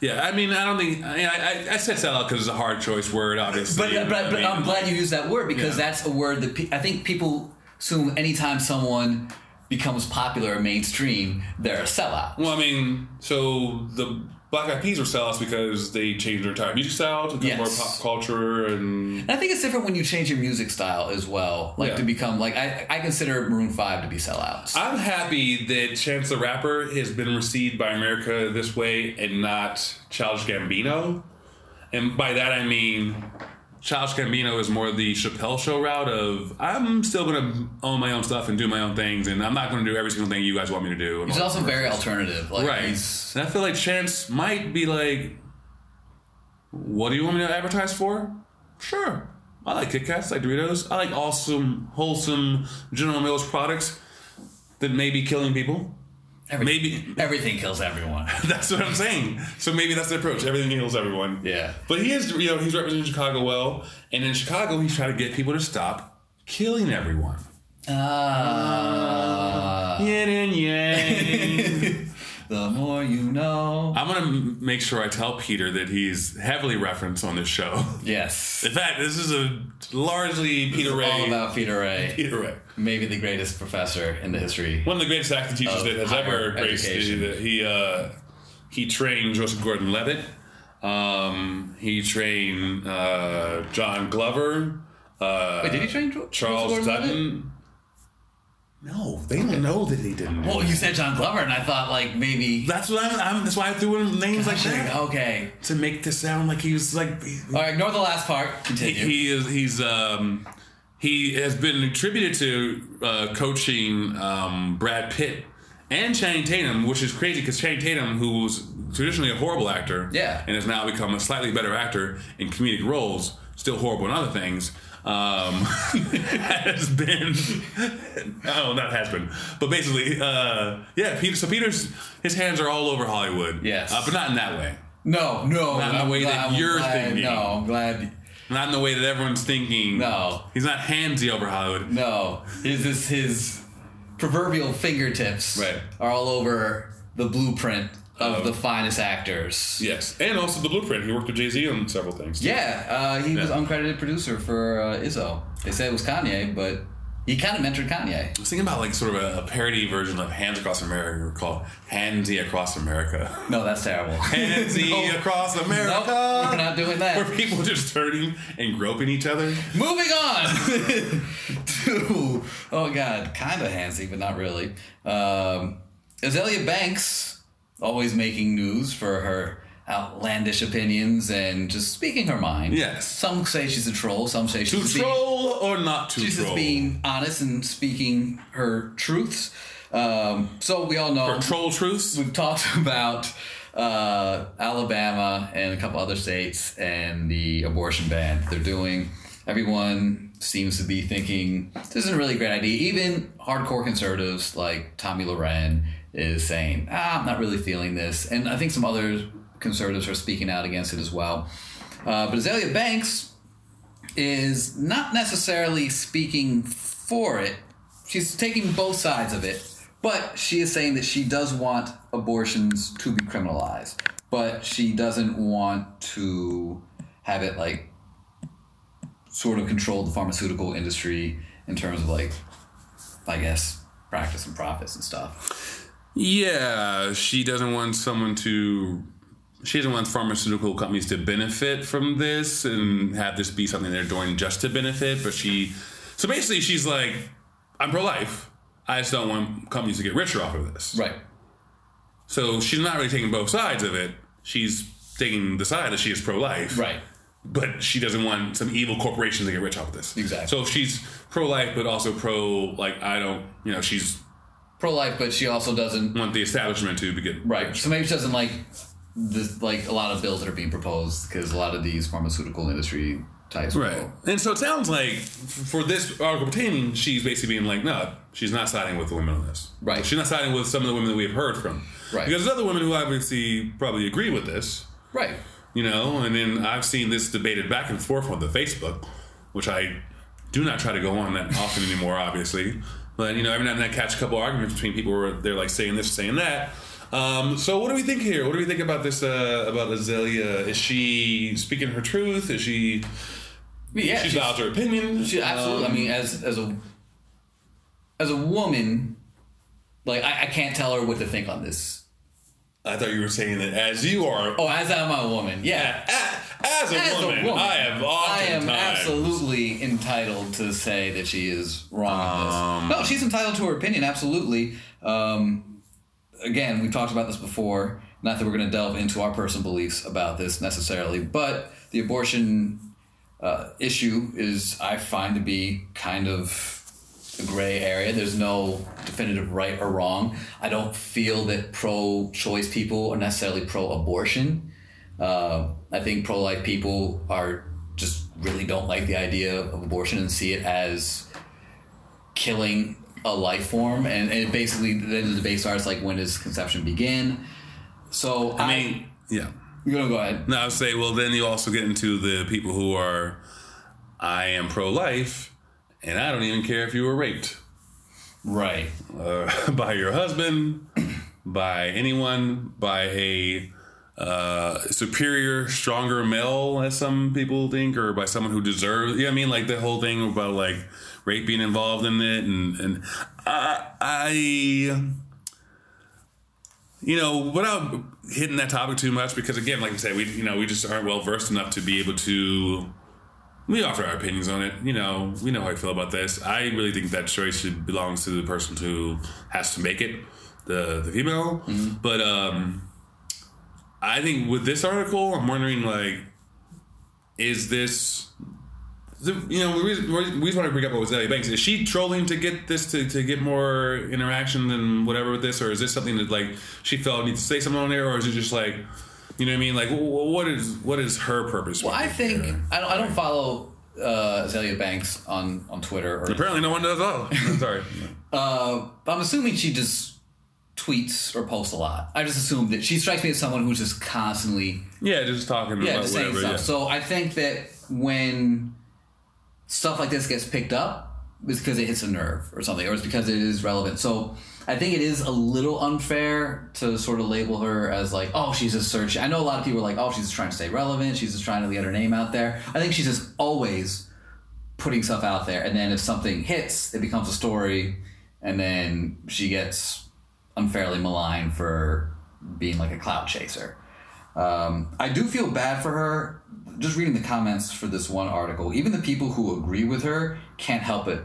Yeah, I mean, I don't think I I, I said sellout because it's a hard choice word, obviously. But, but, I but mean, I'm glad you used that word because Yeah. that's a word that pe- I think people assume anytime someone becomes popular or mainstream, they're a sellout. Well, I mean, so the Black Eyed Peas were sellouts because they changed their entire music style to become Yes. more pop culture and And I think it's different when you change your music style as well. Like Yeah. to become like I, I consider Maroon Five to be sellouts. I'm happy that Chance the Rapper has been received by America this way and not Childish Gambino. And by that I mean Childish Gambino is more the Chappelle show route of I'm still gonna own my own stuff and do my own things and I'm not gonna do every single thing you guys want me to do. He's also very alternative. Like Right. he's And I feel like Chance might be like, what do you want me to advertise for? Sure. I like Kit Kats, I like Doritos. I like awesome, wholesome General Mills products that may be killing people. Maybe everything kills everyone. <laughs> that's what I'm saying. So maybe that's the approach. Everything kills everyone. Yeah. But he is, you know, he's representing Chicago well, and in Chicago, he's trying to get people to stop killing everyone. Ah. Yin and yang. <laughs> the more you know. I'm gonna m- make sure I tell Peter that he's heavily referenced on this show. Yes. <laughs> In fact, this is a largely Peter Ray. All about Peter Ray. Peter Ray. Maybe the greatest professor in the history. One of the greatest acting teachers that has ever graced the, he uh, he trained Joseph Gordon-Levitt. Um, he trained uh, John Glover. Uh, Wait, did he train Charles Gordon-Levitt? Dutton? No, they don't know that he didn't. Well, you said John Glover, and I thought like maybe. that's what I'm, I'm. That's why I threw in names like that Okay. to make this sound like he was like he- All right. Ignore the last part. he, Continue. he is he's um he has been attributed to uh, coaching um, Brad Pitt and Channing Tatum, which is crazy because Channing Tatum, who was traditionally a horrible actor, Yeah. and has now become a slightly better actor in comedic roles, still horrible in other things. Um, <laughs> has been, oh, not has been, but basically, uh, yeah. Peter, so Peter's his hands are all over Hollywood, Yes. uh, but not in that way. no, no. Not in the way that glad- I'm you're glad- thinking. No, I'm glad. Not in the way that everyone's thinking. No. He's not handsy over Hollywood. No, his his, his proverbial fingertips Right. are all over the blueprint of the finest actors. Yes. And also the blueprint. He worked with Jay Z on several things. too. Yeah, uh, he was uncredited producer for uh, Izzo. They said it was Kanye, but he kind of mentored Kanye. I was thinking about like sort of a, a parody version of Hands Across America called Handsy Across America. No, that's terrible. <laughs> Handsy <laughs> No. Across America. Nope, we're not doing that. Where people just turning and groping each other. Moving on. <laughs> to oh god, kind of handsy, but not really. Um, Azealia Banks always making news for her outlandish opinions and just speaking her mind. Yes. Some say she's a troll. Some say To she's being, troll or not to she's troll? just being honest and speaking her truths. Um, so we all know Or troll truths? we've talked <laughs> about uh, Alabama and a couple other states and the abortion ban they're doing. Everyone seems to be thinking this isn't a really great idea. Even hardcore conservatives like Tomi Lahren is saying, ah, I'm not really feeling this. And I think some other conservatives are speaking out against it as well. Uh, but Azealia Banks is not necessarily speaking for it. She's taking both sides of it, but she is saying that she does want abortions to be criminalized, but she doesn't want to have it like sort of control the pharmaceutical industry in terms of like, I guess, practice and profits and stuff. Yeah, she doesn't want someone to. She doesn't want pharmaceutical companies to benefit from this and have this be something they're doing just to benefit. But she, so basically, she's like, I'm pro life. I just don't want companies to get richer off of this. Right. So she's not really taking both sides of it. She's taking the side that she is pro life. Right. But she doesn't want some evil corporation to get rich off of this. Exactly. So if she's pro life, but also pro, like, I don't, you know, she's Pro life, but she also doesn't want the establishment to get Right. So maybe she doesn't like this, like a lot of bills that are being proposed because a lot of these pharmaceutical industry types. Right. And so it sounds like for this article pertaining, she's basically being like, no, she's not siding with the women on this. Right. She's not siding with some of the women that we've heard from. Right. Because there's other women who obviously probably agree with this, Right. you know, and then I've seen this debated back and forth on the Facebook, which I do not try to go on that often anymore, obviously. But, you know, every now and then I catch a couple arguments between people where they're like saying this, saying that. Um, so what do we think here? What do we think about this, uh, about Azealia? Is she speaking her truth? Is she, Yeah. she's she's- her opinion? She, absolutely. Um, I mean, as as a as a woman, like I, I can't tell her what to think on this. I thought you were saying that as you are, Oh, as I'm a woman, yeah. a- as, a, As woman, a woman, I have I am absolutely entitled to say that she is wrong Um, this. No, she's entitled to her opinion. Absolutely. Um, again, we've talked about this before. Not that we're going to delve into our personal beliefs about this necessarily, but the abortion uh, issue is, I find to be kind of gray area. There's no definitive right or wrong. I don't feel that pro-choice people are necessarily pro-abortion. Uh, I think pro-life people are just really don't like the idea of abortion and see it as killing a life form, and, and basically then the debate starts like when does conception begin? So I, I mean, yeah. you're gonna go ahead. Now I would say, well, then you also get into the people who are, I am pro-life, and I don't even care if you were raped Right. uh, <laughs> by your husband, <clears throat> by anyone, by a uh, superior, stronger male, as some people think, or by someone who deserves. Yeah, I mean, like the whole thing about like rape being involved in it, and and I, I you know, without hitting that topic too much, because again, like I said, we you know we just aren't well versed enough to be able to. We offer our opinions on it. You know, we know how I feel about this. I really think that choice should belongs to the person who has to make it, the the female. But um, I think with this article, I'm wondering like, is this the, you know, the reason, the reason why I bring up with Azealia Banks is she trolling to get this to, to get more interaction and whatever with this, or is this something that like she felt needs to say something on there, or is it just like, you know what I mean? Like, wh- wh- what is what is her purpose? Well, I think? I don't, I don't follow uh, Azealia Banks on on Twitter or apparently no one does. Oh, <laughs> sorry. Uh, I'm assuming she just tweets or posts a lot. I just assume that she strikes me as someone who's just constantly yeah, just talking yeah, about just saying whatever. stuff. Yeah. So I think that when stuff like this gets picked up, it's because it hits a nerve or something, or it's because it is relevant. So I think it is a little unfair to sort of label her as like, oh, she's just searching. I know a lot of people are like, oh, she's just trying to stay relevant. She's just trying to get her name out there. I think she's just always putting stuff out there, and then if something hits, it becomes a story, and then she gets unfairly maligned for being like a clout chaser. Um, I do feel bad for her. Just reading the comments for this one article, even the people who agree with her can't help it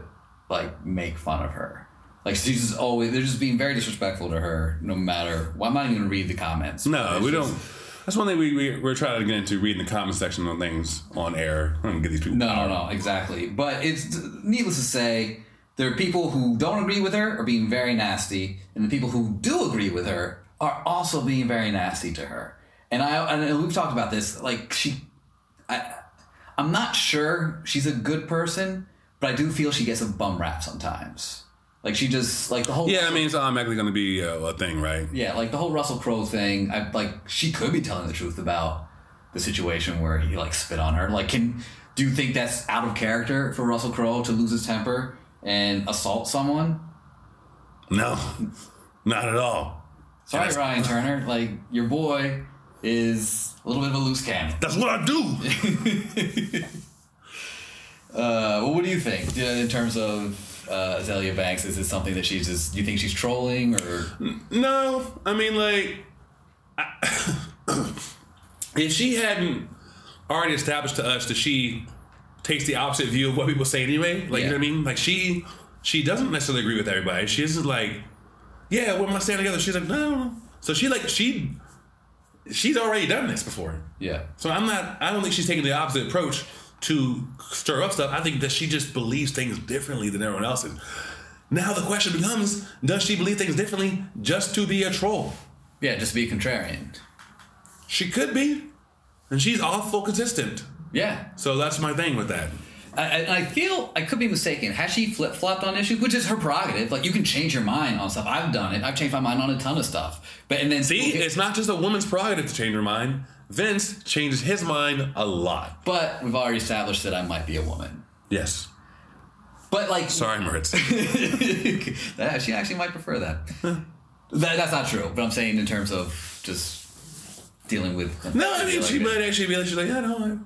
like make fun of her. Like she's just always they're just being very disrespectful to her, no matter. Well, I'm not even gonna read the comments. No, we just- don't. That's one thing we, we we're trying to get into reading the comment section on things on air. I don't get these people. No, no, no, exactly. But it's needless to say, there are people who don't agree with her are being very nasty, and the people who do agree with her are also being very nasty to her. And I and we've talked about this. Like she, I, I'm not sure she's a good person, but I do feel she gets a bum rap sometimes. Like she just like the whole Yeah, I mean it's automatically going to be a, a thing, right? yeah, like the whole Russell Crowe thing. I like she could be telling the truth about the situation where he like spit on her. Like, can do you think that's out of character for Russell Crowe to lose his temper and assault someone? No, not at all. Sorry, Ryan Turner. <laughs> Like your boy is a little bit of a loose cannon. That's what I do. <laughs> Uh, well, what do you think uh, in terms of uh, Azealia Banks? Is this something that she's just? You think she's trolling or? no, I mean like, I, <coughs> if she hadn't already established to us that she takes the opposite view of what people say anyway, like you know what I mean? Like she she doesn't necessarily agree with everybody. She isn't like, yeah, we're staying together. She's like, no. So she like she she's already done this before. Yeah. So I'm not. I don't think she's taking the opposite approach to stir up stuff. I think that she just believes things differently than everyone else. is. Now the question becomes: Does she believe things differently just to be a troll? Yeah, just be a contrarian. She could be, and she's awful consistent. Yeah. So that's my thing with that. I, I I feel I could be mistaken. Has she flip flopped on issues, which is her prerogative? Like you can change your mind on stuff. I've done it. I've changed my mind on a ton of stuff. But and then See, okay, it's not just a woman's prerogative to change her mind. Vince changes his mind a lot. but we've already established that I might be a woman. Yes. But like, Sorry, Moritz. <laughs> that, she actually might prefer that. that. That's not true. But I'm saying in terms of just dealing with. No, I mean she like, might actually be like, she's like, yeah, no, I,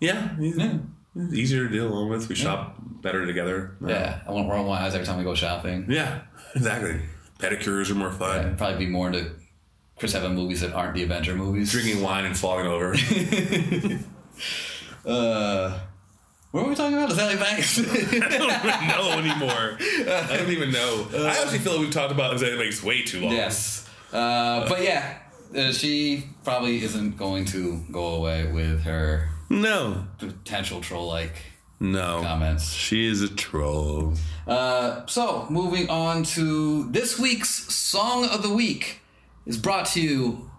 yeah, Yeah. he's easier to deal along with. We shop better together. Yeah, I want to roll my eyes every time we go shopping. Yeah, <laughs> exactly. Pedicures are more fun. I'd probably be more into Chris Evans movies that aren't the Avenger movies. Drinking wine and falling over. <laughs> Uh, what were we talking about? Azealia Banks. <laughs> I don't even know anymore. I don't even know. I actually feel like we've talked about Azealia Banks way too long. Yes. Uh, but yeah, uh, she probably isn't going to go away with her No. potential troll like No. comments. She is a troll. Uh, so, moving on to this week's Song of the Week is brought to you,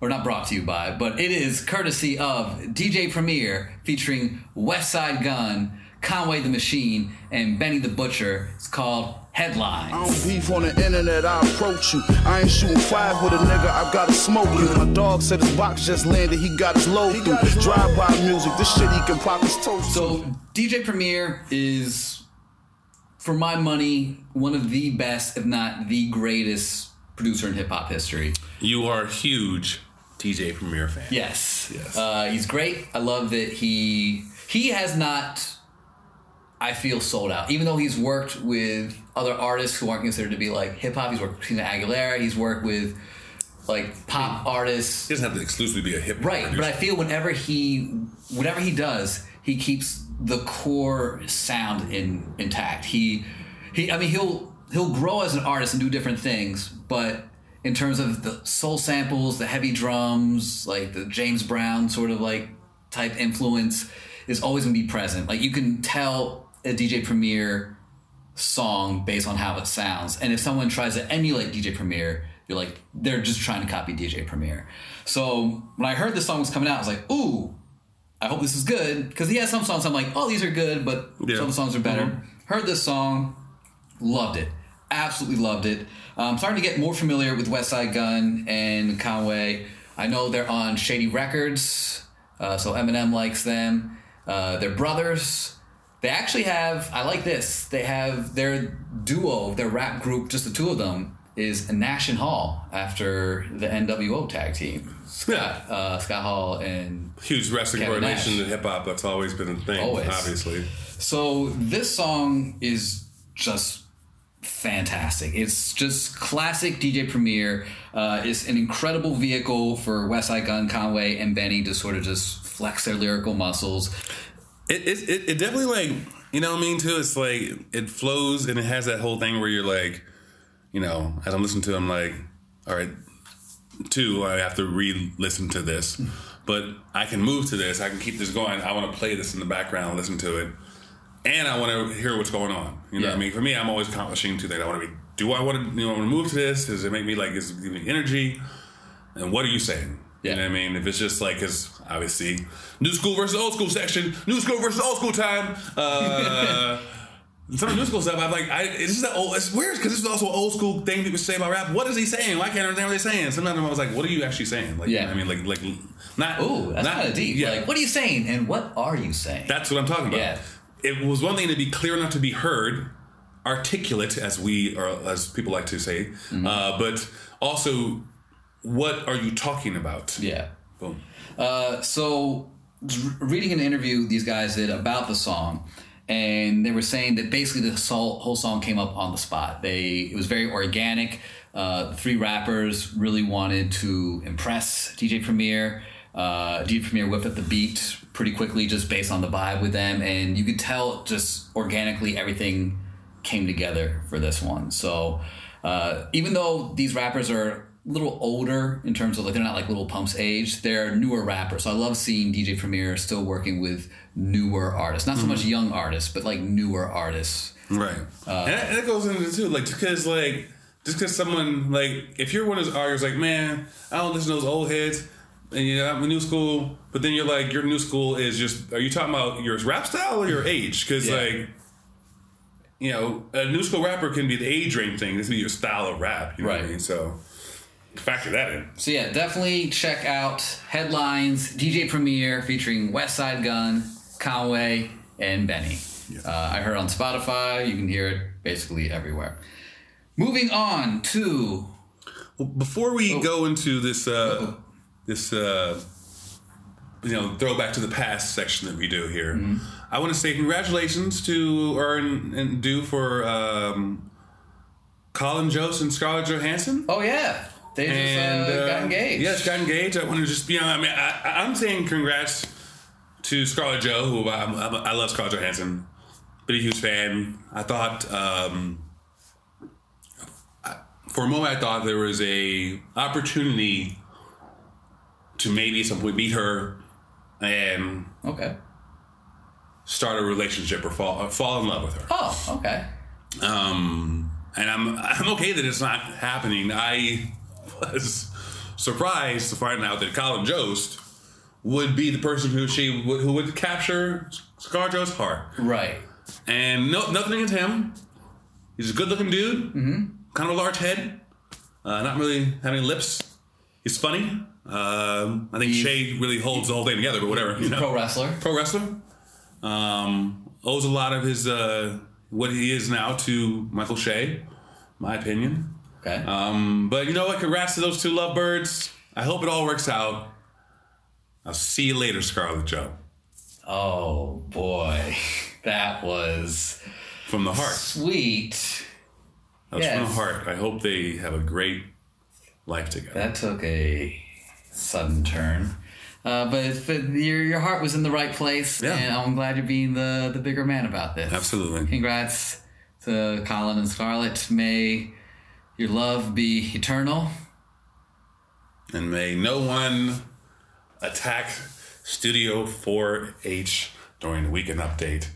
or not brought to you by, but it is courtesy of DJ Premier featuring Westside Gunn, Conway the Machine, and Benny the Butcher. It's called Headlines. I don't beef on the internet, I approach you. I ain't shooting five with a nigga, I gotta smoke you. My dog said his box just landed, he got his load through. Drive by music, this shit he can pop his toast. to. So DJ Premier is, for my money, one of the best, if not the greatest producer in hip hop history. You are a huge DJ Premier fan. Yes, Yes. Uh, he's great. I love that he he has not. I feel sold out, even though he's worked with other artists who aren't considered to be like hip hop. He's worked with Christina Aguilera. He's worked with like pop artists. He doesn't have to exclusively be a hip hop Right, but I feel whenever he, whatever he does, he keeps the core sound in intact. He, he, I mean, he'll he'll grow as an artist and do different things, but in terms of the soul samples, the heavy drums, like the James Brown sort of like type influence, is always gonna be present. Like you can tell a DJ Premier song based on how it sounds. And if someone tries to emulate DJ Premier, you're like, they're just trying to copy DJ Premier. So when I heard this song was coming out, I was like, ooh, I hope this is good. Because he has some songs I'm like, oh, these are good, but Yeah. some songs are better. Mm-hmm. Heard this song, loved it. Absolutely loved it. I'm starting to get more familiar with Westside Gunn and Conway. I know they're on Shady Records, uh, so Eminem likes them. Uh, they're brothers. They actually have, I like this, they have their duo, their rap group, just the two of them, is Nash and Hall after the NWO tag team. Scott, uh, Scott Hall and Huge wrestling Kevin coordination in hip hop. That's always been a thing, Always. obviously. So this song is just fantastic. It's just classic DJ Premier. Uh, it's an incredible vehicle for Westside Gunn, Conway, and Benny to sort of just flex their lyrical muscles. It, it, it, it definitely like You know what I mean? Too. It's like it flows and it has that whole thing where you're like, you know, as I'm listening to, it, I'm like, all right, two, I have to re-listen to this, but I can move to this. I can keep this going. I want to play this in the background, listen to it, and I want to hear what's going on. You know what I mean? For me, I'm always accomplishing two things. I want to be. Do I want to? You know, want to move to this? Does it make me like? Is it give me energy? And what are you saying? Yeah. You know what I mean? If it's just like, because obviously, new school versus old school section, new school versus old school time. Uh, <laughs> some of the new school stuff, I'm like, I, it's just that old. It's weird because this is also an old school thing people say about rap. What is he saying? Why can't I understand what he's saying? Sometimes I was like, what are you actually saying? Like, Yeah. I mean, like, like, not. Ooh, that's not- kind of deep. Yeah, Like, what are you saying, and what are you saying? that's what I'm talking about. Yeah. It was one thing to be clear enough to be heard, articulate, as we are, as people like to say, Mm-hmm. uh, but also, what are you talking about? yeah. Boom. Uh, so, reading an interview these guys did about the song, and they were saying that basically the whole song came up on the spot. They it was very organic. Uh, the three rappers really wanted to impress DJ Premier. Uh, DJ Premier whipped up the beat pretty quickly, just based on the vibe with them, and you could tell just organically everything came together for this one. So uh, even though these rappers are a little older in terms of like they're not like little pumps age, they're newer rappers. So I love seeing DJ Premier still working with newer artists, not so much young artists, but like newer artists. Right. Uh, and, that, and that goes into too, like, just because, like, just because someone, like, if you're one of those artists, like, man, I don't listen to those old heads, and you know, I'm new school, but then you're like, your new school is just, are you talking about your rap style or your age? Because, Yeah. like, you know, a new school rapper can be the age range thing. This can be your style of rap. You know what I Right. mean? So, factor that in. So yeah, definitely check out headlines DJ Premier featuring Westside Gunn, Conway, and Benny. Uh, I heard on Spotify. You can hear it basically everywhere. Moving on to Well, before we Oh. go into this, uh, this, uh, you know, throwback to the past section that we do here, Mm-hmm. I want to say congratulations to or and, do for um, Colin Jost and Scarlett Johansson. oh yeah, they just And uh, got uh, engaged. Yes, got engaged. I want to just, you know, I mean, I, I'm saying congrats to Scarlett Jo, who I, I, I love Scarlett Johansson, been a huge fan. I thought, um, I- for a moment, I thought there was a opportunity to maybe at some point meet her and Okay. start a relationship or fall fall in love with her. Oh, okay. Um, and I'm I'm okay that it's not happening. I was surprised to find out that Colin Jost would be the person who she would, who would capture ScarJo's heart. Right. And no, nothing against him. He's a good-looking dude. Mm-hmm. Kind of a large head. Uh, not really having lips. He's funny. Um, I think He's- Che really holds the whole thing together, but whatever. You know? Pro wrestler. pro wrestler. Um, owes a lot of his uh, what he is now to Michael Che, my opinion. Okay. Um, but you know what? Congrats to those two lovebirds. I hope it all works out. I'll see you later, Scarlett Jo. oh boy, <laughs> that was From the heart. sweet. That was from the heart. I hope they have a great life together. That took a sudden turn. Uh, but but your, your heart was in the right place, Yeah. and I'm glad you're being the, the bigger man about this. Absolutely. Congrats to Colin and Scarlett. May your love be eternal. And may no one attack Studio 4H during the weekend update,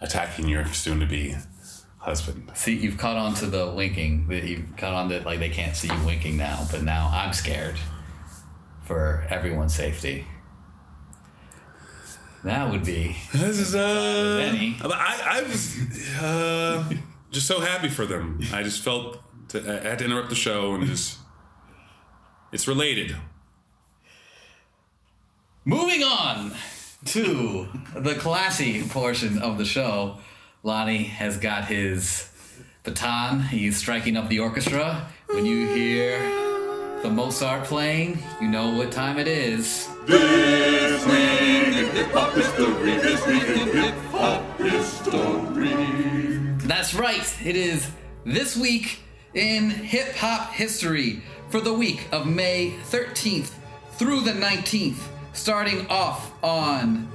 attacking your soon to be husband. See, you've caught on to the winking. that You've caught on that like they can't see you winking now, but now I'm scared for everyone's safety. That would be This is uh, Benny. I, I was uh, just so happy for them. I just felt to, I had to interrupt the show and just it's related. Moving on to the classy portion of the show, Lonnie has got his baton. He's striking up the orchestra. When you hear the Mozart playing, you know what time it is. This week in hip hop history. This week in hip hop history. That's right, it is this week in hip hop history for the week of May 13th through the 19th, starting off on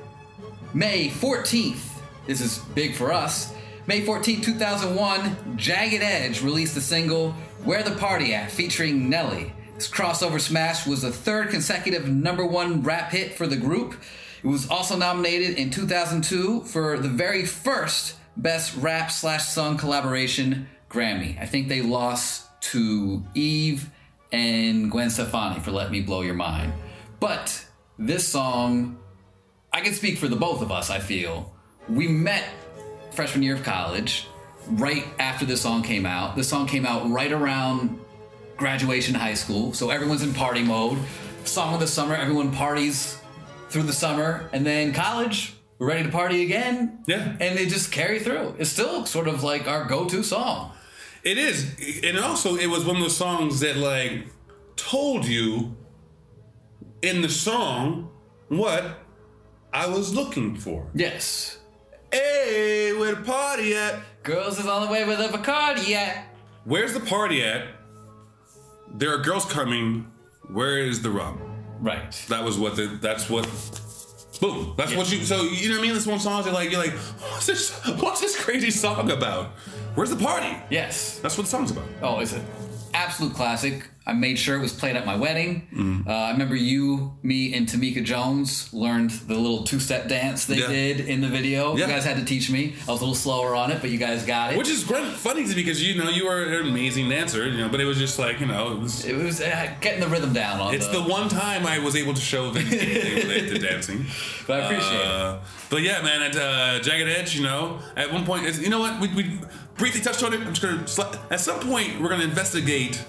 May 14th. This is big for us. May 14, 2001, Jagged Edge released the single Where the Party At featuring Nelly. This crossover smash was the third consecutive number one rap hit for the group. It was also nominated in 2002 for the very first Best Rap slash Sung Collaboration Grammy. I think they lost to Eve and Gwen Stefani for Let Me Blow Your Mind. But this song, I can speak for the both of us, I feel. We met freshman year of college, right after the song came out. The song came out right around graduation high school, so everyone's in party mode. Song of the summer, everyone parties through the summer, and then college, we're ready to party again. Yeah. And they just carry through. It's still sort of like our go to song. It is, and also it was one of those songs that like told you in the song what I was looking for. Yes. Hey, where the party at? Girls is on the way with a Bacardi at. Where's the party at? There are girls coming. Where is the rum? Right. That was what the. That's what. Boom. That's what you. So you know what I mean? This one song you're like you're like, what's this? What's this crazy song about? Where's the party? Yes. That's what the song's about. Oh, it's an absolute classic. I made sure it was played at my wedding. Mm-hmm. Uh, I remember you, me, and Tamika Jones learned the little two-step dance they Yeah. did in the video. Yeah. You guys had to teach me. I was a little slower on it, but you guys got it. Which is great, funny to me because you know you are an amazing dancer, you know. But it was just like you know, it was, it was uh, getting the rhythm down on it's the one time I was able to show anything <laughs> related to dancing. But I appreciate Uh, but yeah, man, at uh, Jagged Edge, you know, at one point, you know what? We, we briefly touched on it. I'm just gonna at some point we're gonna investigate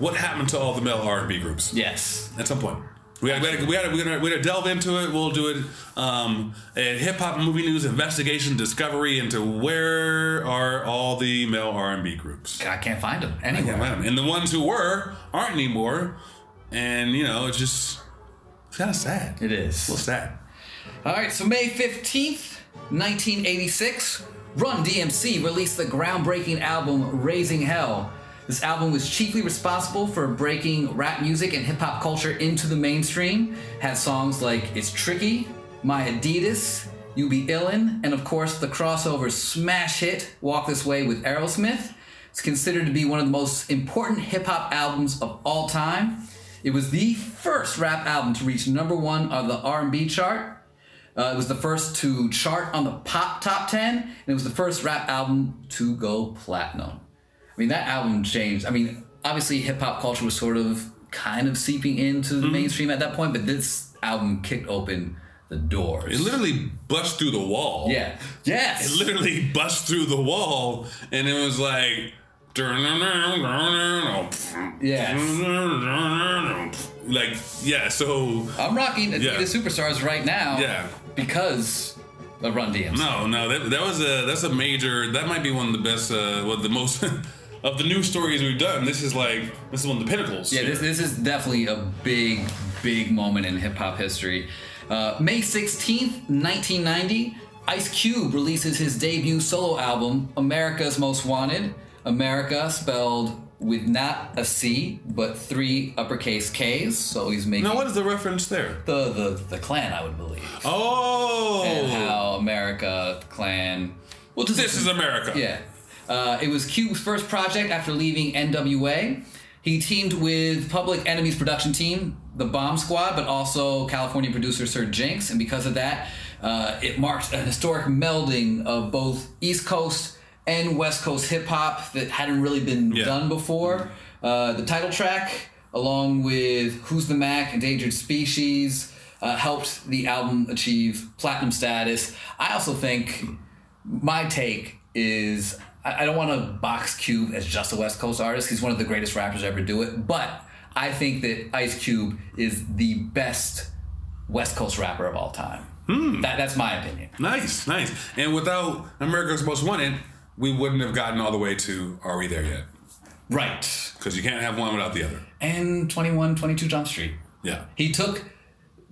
what happened to all the male R&B groups. Yes. At some point. We gotta, we gotta, we gotta, we're gonna, we're gonna delve into it. We'll do it. Um, a hip hop movie news investigation discovery into where are all the male R and B groups. I can't find them anywhere. man. And the ones who were aren't anymore. And you know, it's just it's kind of sad. It is. Little sad. All right, so May 15th, 1986, Run DMC released the groundbreaking album Raising Hell. This album was chiefly responsible for breaking rap music and hip hop culture into the mainstream. Had songs like It's Tricky, My Adidas, You Be Illin', and of course the crossover smash hit Walk This Way with Aerosmith. It's considered to be one of the most important hip hop albums of all time. It was the first rap album to reach number one on the R&B chart. Uh, it was the first to chart on the pop top 10, and it was the first rap album to go platinum. I mean, that album changed. I mean, obviously, hip hop culture was sort of kind of seeping into the mainstream at that point, but this album kicked open the doors. It literally bust through the wall. yeah. Yes. It literally bust through the wall, and it was like. Yes. Like yeah, so I'm rocking Adidas Yeah. Superstars right now Yeah. because of Run DMC. No, no, that, that was a that's a major. That might be one of the best, uh, what the most <laughs> of the new stories we've done. This is like this is one of the pinnacles. Yeah, this, this is definitely a big, big moment in hip hop history. Uh, May 16th, 1990, Ice Cube releases his debut solo album, America's Most Wanted. America spelled with not a C, but three uppercase Ks. So he's making Now, what is the reference there? the, the, the clan, I would believe. Oh, And how America, the clan. Well, this is America. yeah. Uh, it was Cube's first project after leaving NWA. He teamed with Public Enemy's production team, the Bomb Squad, but also California producer Sir Jinx. And because of that, uh, it marked an historic melding of both East Coast and West Coast hip hop that hadn't really been Yeah. done before. Uh, the title track, along with Who's the Mac, Endangered Species, uh, helped the album achieve platinum status. I also think my take is I, I don't want to box Cube as just a West Coast artist. He's one of the greatest rappers to ever do it. But I think that Ice Cube is the best West Coast rapper of all time. Hmm. That, that's my opinion. Nice, nice. And without America's Most Wanted, we wouldn't have gotten all the way to Are We There Yet? Right. Because you can't have one without the other. And 21, 22 Jump Street. Yeah. He took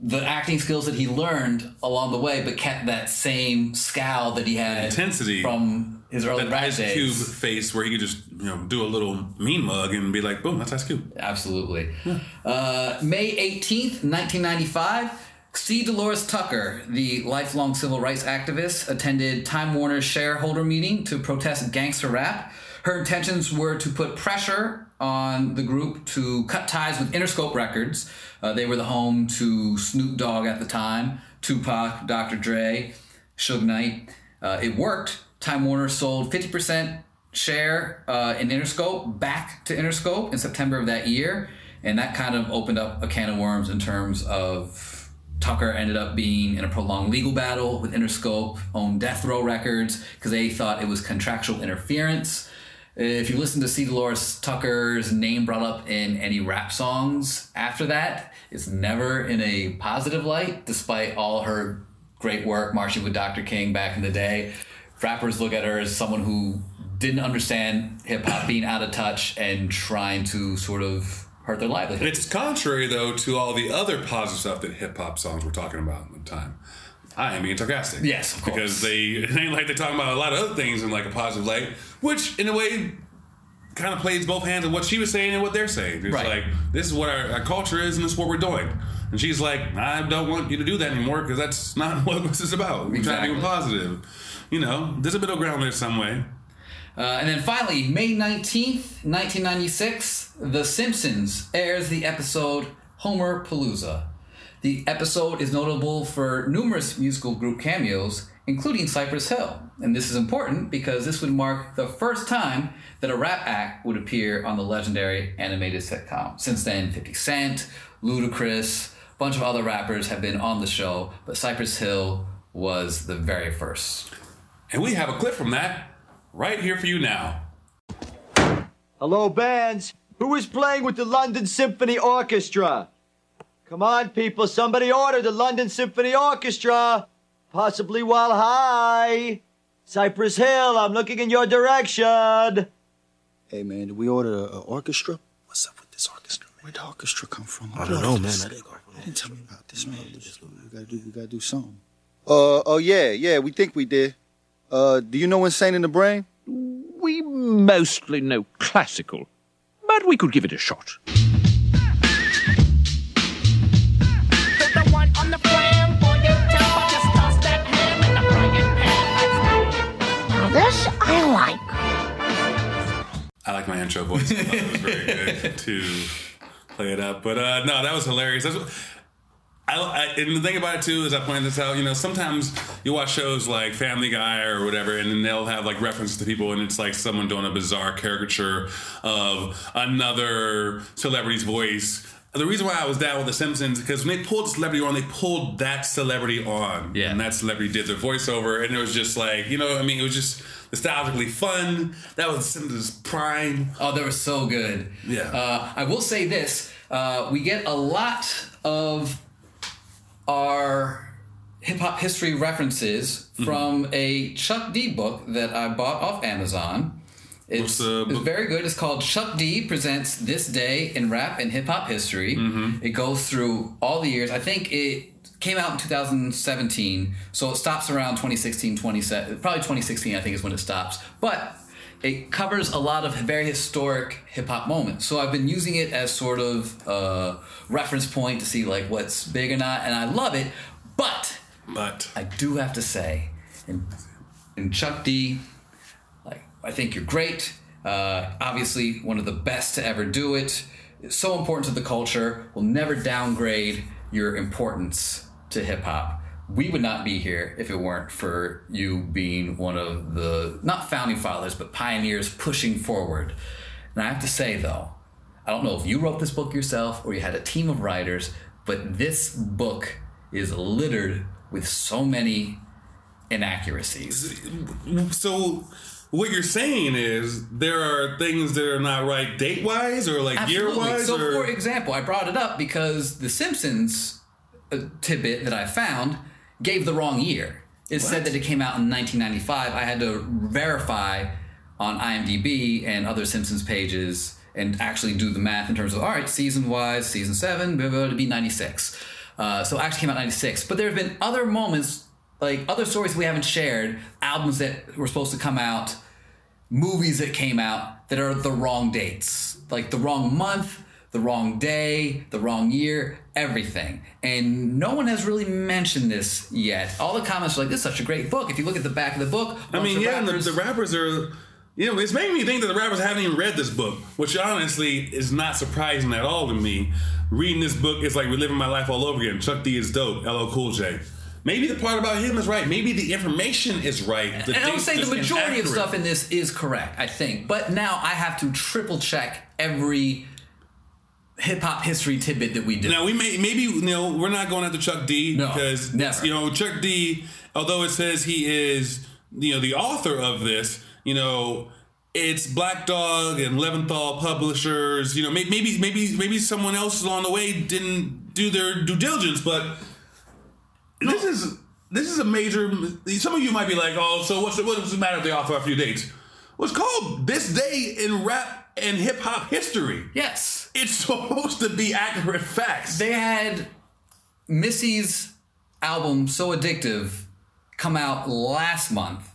the acting skills that he learned along the way, but kept that same scowl that he had Intensity. from his early That Ice days. Cube face where he could just you know do a little mean mug and be like, boom, that's Ice Cube. Absolutely. Uh, May 18th, 1995, C. Dolores Tucker, the lifelong civil rights activist, attended Time Warner's shareholder meeting to protest gangster rap. Her intentions were to put pressure on the group to cut ties with Interscope Records. Uh, they were the home to Snoop Dogg at the time, Tupac, Dr. Dre, Suge Knight. Uh, it worked. Time Warner sold 50% share uh, in Interscope back to Interscope in September of that year. And that kind of opened up a can of worms in terms of Tucker ended up being in a prolonged legal battle with Interscope, owned Death Row Records, because they thought it was contractual interference. If you listen to C. Dolores Tucker's name brought up in any rap songs after that, it's never in a positive light, despite all her great work marching with Dr. King back in the day. Rappers look at her as someone who didn't understand hip hop, being out of touch, and trying to sort of hurt their livelihood. It's contrary though to all the other positive stuff that hip hop songs were talking about at the time. I am being sarcastic. Yes, of course. Because they <laughs> it ain't like they're talking about a lot of other things in like a positive light, which in a way kind of plays both hands of what she was saying and what they're saying. It's Right. like this is what our, our culture is and this is what we're doing. And she's like, I don't want you to do that anymore because that's not <laughs> what this is about. We're trying to be Exactly. positive. You know, there's a middle ground there some way. Uh, and then finally, May 19th, 1996, The Simpsons airs the episode Homerpalooza. The episode is notable for numerous musical group cameos, including Cypress Hill. And this is important because this would mark the first time that a rap act would appear on the legendary animated sitcom. Since then, 50 Cent, Ludacris, a bunch of other rappers have been on the show, but Cypress Hill was the very first. And we have a clip from that right here for you now. Hello, bands. Who is playing with the London Symphony Orchestra? Come on, people. Somebody order the London Symphony Orchestra. Possibly while high. Cypress Hill, I'm looking in your direction. Hey man, did we order an orchestra? What's up with this orchestra? Man? Where'd the orchestra come from? I don't know, man. I They didn't didn't tell me about this, man. We gotta do, we gotta do something. Uh, oh yeah, yeah. We think we did. Uh, do you know Insane in the Brain? We mostly know classical, but we could give it a shot. the one on the flamboyant temper. Just toss that ham in the frying pan. Now this I like. I like my intro voice. I thought it was very good to play it up. But uh, no, that was hilarious. That's what, I, I, and the thing about it too is I pointed this out. You know, sometimes you watch shows like Family Guy or whatever, and then they'll have like references to people, and it's like someone doing a bizarre caricature of another celebrity's voice. The reason why I was down with The Simpsons because when they pulled the celebrity on, they pulled that celebrity on, Yeah. and that celebrity did their voiceover, and it was just like you know, I mean, it was just nostalgically fun. That was The Simpsons prime. Oh, they were so good. Yeah. Uh, I will say this: uh, we get a lot of our hip hop history references Mm-hmm. from a Chuck D book that I bought off Amazon. It's, it's very good. It's called Chuck D presents this day in rap and hip hop history. Mm-hmm. It goes through all the years. I think it came out in 2017, so it stops around 2016, 27, probably 2016. I think is when it stops, but it covers a lot of very historic hip hop moments. So I've been using it as sort of a reference point to see like what's big or not, and I love it. But But I do have to say, in, in Chuck D, like I think you're great. Uh, obviously, one of the best to ever do it. It's so important to the culture. Will never downgrade your importance to hip hop. We would not be here if it weren't for you being one of the not founding fathers, but pioneers pushing forward. And I have to say though, I don't know if you wrote this book yourself or you had a team of writers, but this book is littered with so many inaccuracies. so what you're saying is there are things that are not right date wise or like year wise. So, or for example, I brought it up because The Simpsons uh, tidbit that I found gave the wrong year. It said that it came out in 1995. I had to verify on IMDb and other Simpsons pages and actually do the math in terms of all right, season wise, season seven, blah, blah, blah, to be 96. Uh, so it actually came out 96. But there have been other moments, like other stories we haven't shared, albums that were supposed to come out movies that came out that are the wrong dates, like the wrong month, the wrong day, the wrong year, everything. And no one has really mentioned this yet. All the comments are like, "This is such a great book." If you look at the back of the book, I mean, yeah, and the, rappers- the rappers are. You know, it's making me think that the rappers haven't even read this book, which honestly is not surprising at all to me. Reading this book is like reliving my life all over again. Chuck D is dope. LL Cool J. Maybe the part about him is right. Maybe the information is right. The and I would say the majority of stuff in this is correct, I think. But now I have to triple check every hip hop history tidbit that we do. Now we may maybe you know we're not going after Chuck D No, because never. you know Chuck D, although it says he is you know the author of this, you know it's Black Dog and Leventhal Publishers. You know may- maybe maybe maybe someone else along the way didn't do their due diligence, but this is this is a major. Some of you might be like, oh, so what's the, what's the matter if they offer a few dates? What's called this day in rap and hip hop history. yes. It's <laughs> supposed to be accurate facts. They had Missy's album So Addictive come out last month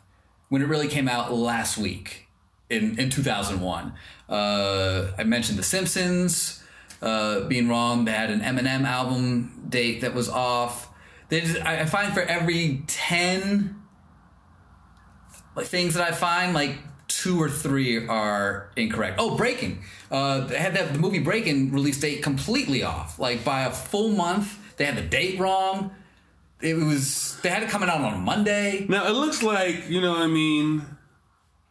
when it really came out last week in, in 2001. Uh, I mentioned The Simpsons uh, being wrong. They had an Eminem album date that was off. They just, I I find for every 10 like things that I find, like two or three are incorrect. Oh, Breaking. Uh, they had that the movie Breaking release date completely off, like by a full month. They had the date wrong. It was they had it coming out on a Monday. Now it looks like you know. what I mean,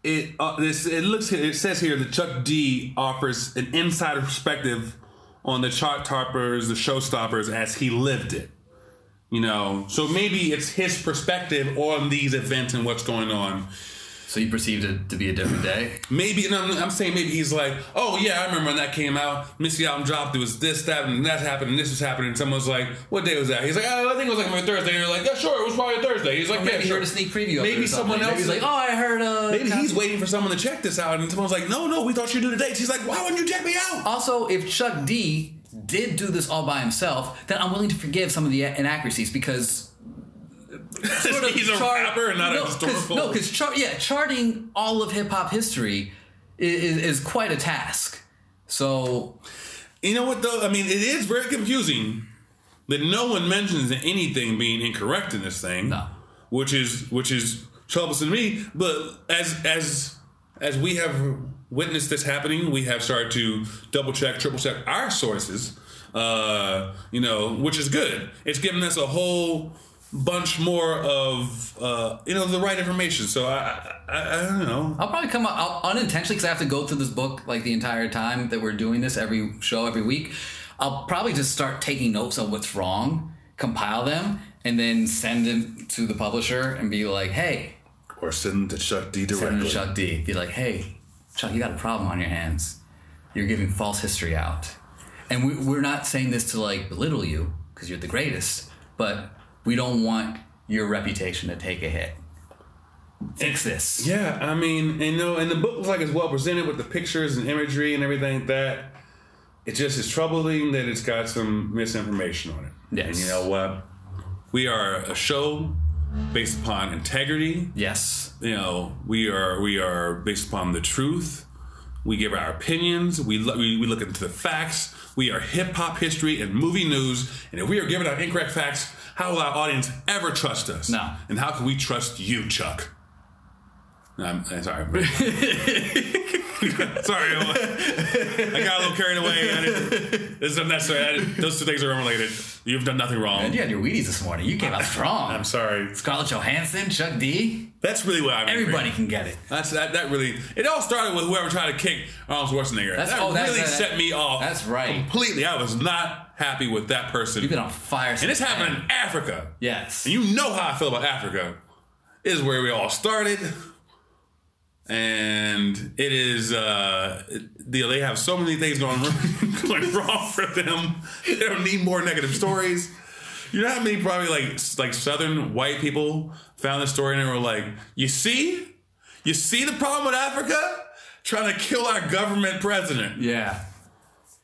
it uh, this it looks it says here that Chuck D offers an insider perspective on the chart toppers, the showstoppers as he lived it. You know, so maybe it's his perspective on these events and what's going on. So you perceived it to be a different day. <clears throat> Maybe, and I'm, I'm saying maybe he's like, oh yeah, I remember when that came out. Missy album dropped. It was this, that, and that happened, and this was happening. And someone's like, what day was that? He's like, oh, I think it was like a Thursday. And you're like, yeah, sure, it was probably a Thursday. He's like, Or maybe yeah, he sure. heard a sneak preview. Of Maybe someone else Maybe he's like, oh, I heard. Uh, Maybe he's Cosby." waiting for someone to check this out, and someone's like, "No, no, we thought you knew the dates." He's like, "Why wouldn't you check me out?" Also, if Chuck D did do this all by himself, then I'm willing to forgive some of the inaccuracies because <laughs> sort of he's a chart- rapper and not no, a historical. No, because char- yeah, charting all of hip hop history is, is quite a task. So you know what though? I mean, it is very confusing that no one mentions anything being incorrect in this thing. No. which is which is troublesome to me. But as as as we have witnessed this happening, we have started to double check, triple check our sources. Uh, you know, which is good. It's given us a whole bunch more of uh, you know the right information. So I I, I don't know. I'll probably come up I'll, unintentionally because I have to go through this book like the entire time that we're doing this every show every week. I'll probably just start taking notes on what's wrong, compile them, and then send them to the publisher and be like, "Hey, Or send to Chuck D directly. send them to Chuck D. Be like, "Hey, Chuck, you got a problem on your hands. You're giving false history out." And we, we're not saying this to like belittle you because you're the greatest, but we don't want your reputation to take a hit. Fix this. Yeah, I mean, and you know, and the book looks like it's well presented with the pictures and imagery and everything like that. It just is troubling that it's got some misinformation on it. Yes. And you know what? We are a show based upon integrity. Yes. You know, we are we are based upon the truth. We give our opinions. We look, we, we look into the facts. We are hip hop history and movie news. And if we are giving out incorrect facts, how will our audience ever trust us? No. And how can we trust you, Chuck? I'm, I'm sorry. sorry, <laughs> I got a little carried away. I didn't, this is unnecessary. I didn't- those two things are unrelated. You've done nothing wrong. And you had your Wheaties this morning. You came out strong. I'm sorry. Scarlett Johansson, Chuck D. That's really what I'm. Everybody can get it. That's that. That really. It all started with whoever tried to kick Arnold Schwarzenegger. That's- that oh, that's- really that- set me off. that's right. Completely. I was not happy with that person. You've been on fire. and happened then. in Africa. Yes. And you know how I feel about Africa. This is where we all started. And it is, uh, it- they have so many things going, <laughs> going wrong for them. They don't need more negative stories. You know how many probably like like Southern white people found this story and they were like, "You see, you see the problem with Africa, trying to kill our government president." yeah.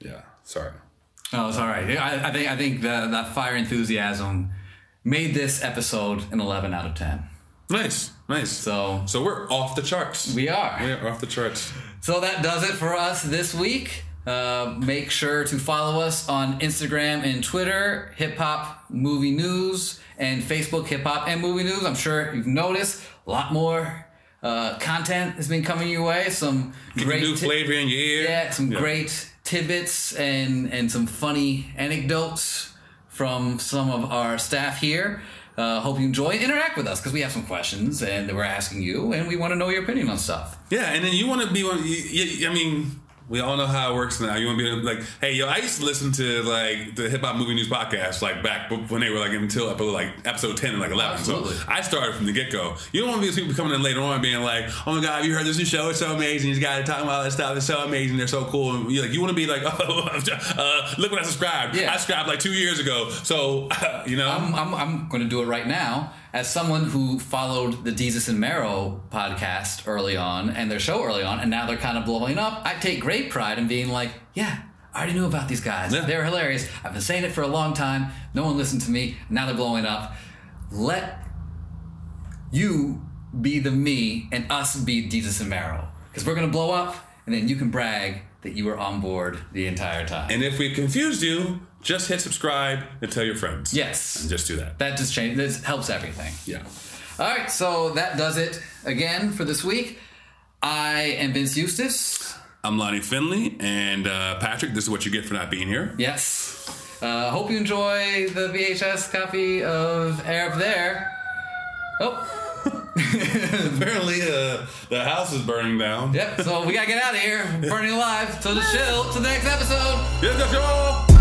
Yeah, sorry. Oh, it's all right. I, I think I think the, that fire enthusiasm made this episode an 11 out of 10. Nice, nice. So So we're off the charts. we are. We're off the charts. So that does it for us this week. Uh, make sure to follow us on Instagram and Twitter, Hip Hop Movie News, and Facebook, Hip Hop and Movie News. I'm sure you've noticed a lot more uh, content has been coming your way. Some great new ti- flavor in your ear. yeah, some great tidbits and and some funny anecdotes from some of our staff here. Uh, hope you enjoy. Interact with us because we have some questions and we're asking you, and we want to know your opinion on stuff. Yeah, and then you want to be one. I mean, we all know how it works now. You want to be like, hey, yo, I used to listen to like the hip hop movie news podcast like back when they were like until episode like episode ten and like eleven. Absolutely. So I started from the get go. You don't want to be these people coming in later on being like, oh my god, have you heard this new show? It's so amazing. These guys are talking about all this stuff. It's so amazing. They're so cool. And you like you want to be like, <laughs> oh, uh, look what I subscribed. Yeah. I subscribed like two years ago. So <laughs> you know, I'm, I'm, I'm going to do it right now. As someone who followed the Desus and Mero podcast early on and their show early on, and now they're kind of blowing up, I take great pride in being like, yeah, I already knew about these guys. Yeah. They're hilarious. I've been saying it for a long time. No one listened to me. Now they're blowing up. Let you be the me and us be Desus and Mero. Because we're going to blow up, and then you can brag that you were on board the entire time. and if we confused you, just hit subscribe and tell your friends. yes. and just do that. That just change. This helps everything. Yeah. All right, so that does it again for this week. I am Vince Eustace. I'm Lonnie Finley, and uh, Patrick, this is what you get for not being here. Yes. Uh, hope you enjoy the VHS copy of Arab There. Oh, <laughs> Apparently, uh, the house is burning down. yep. So we gotta get out of here. Burning alive. So the <laughs> chill. To the next episode. Yes, yes, y'all.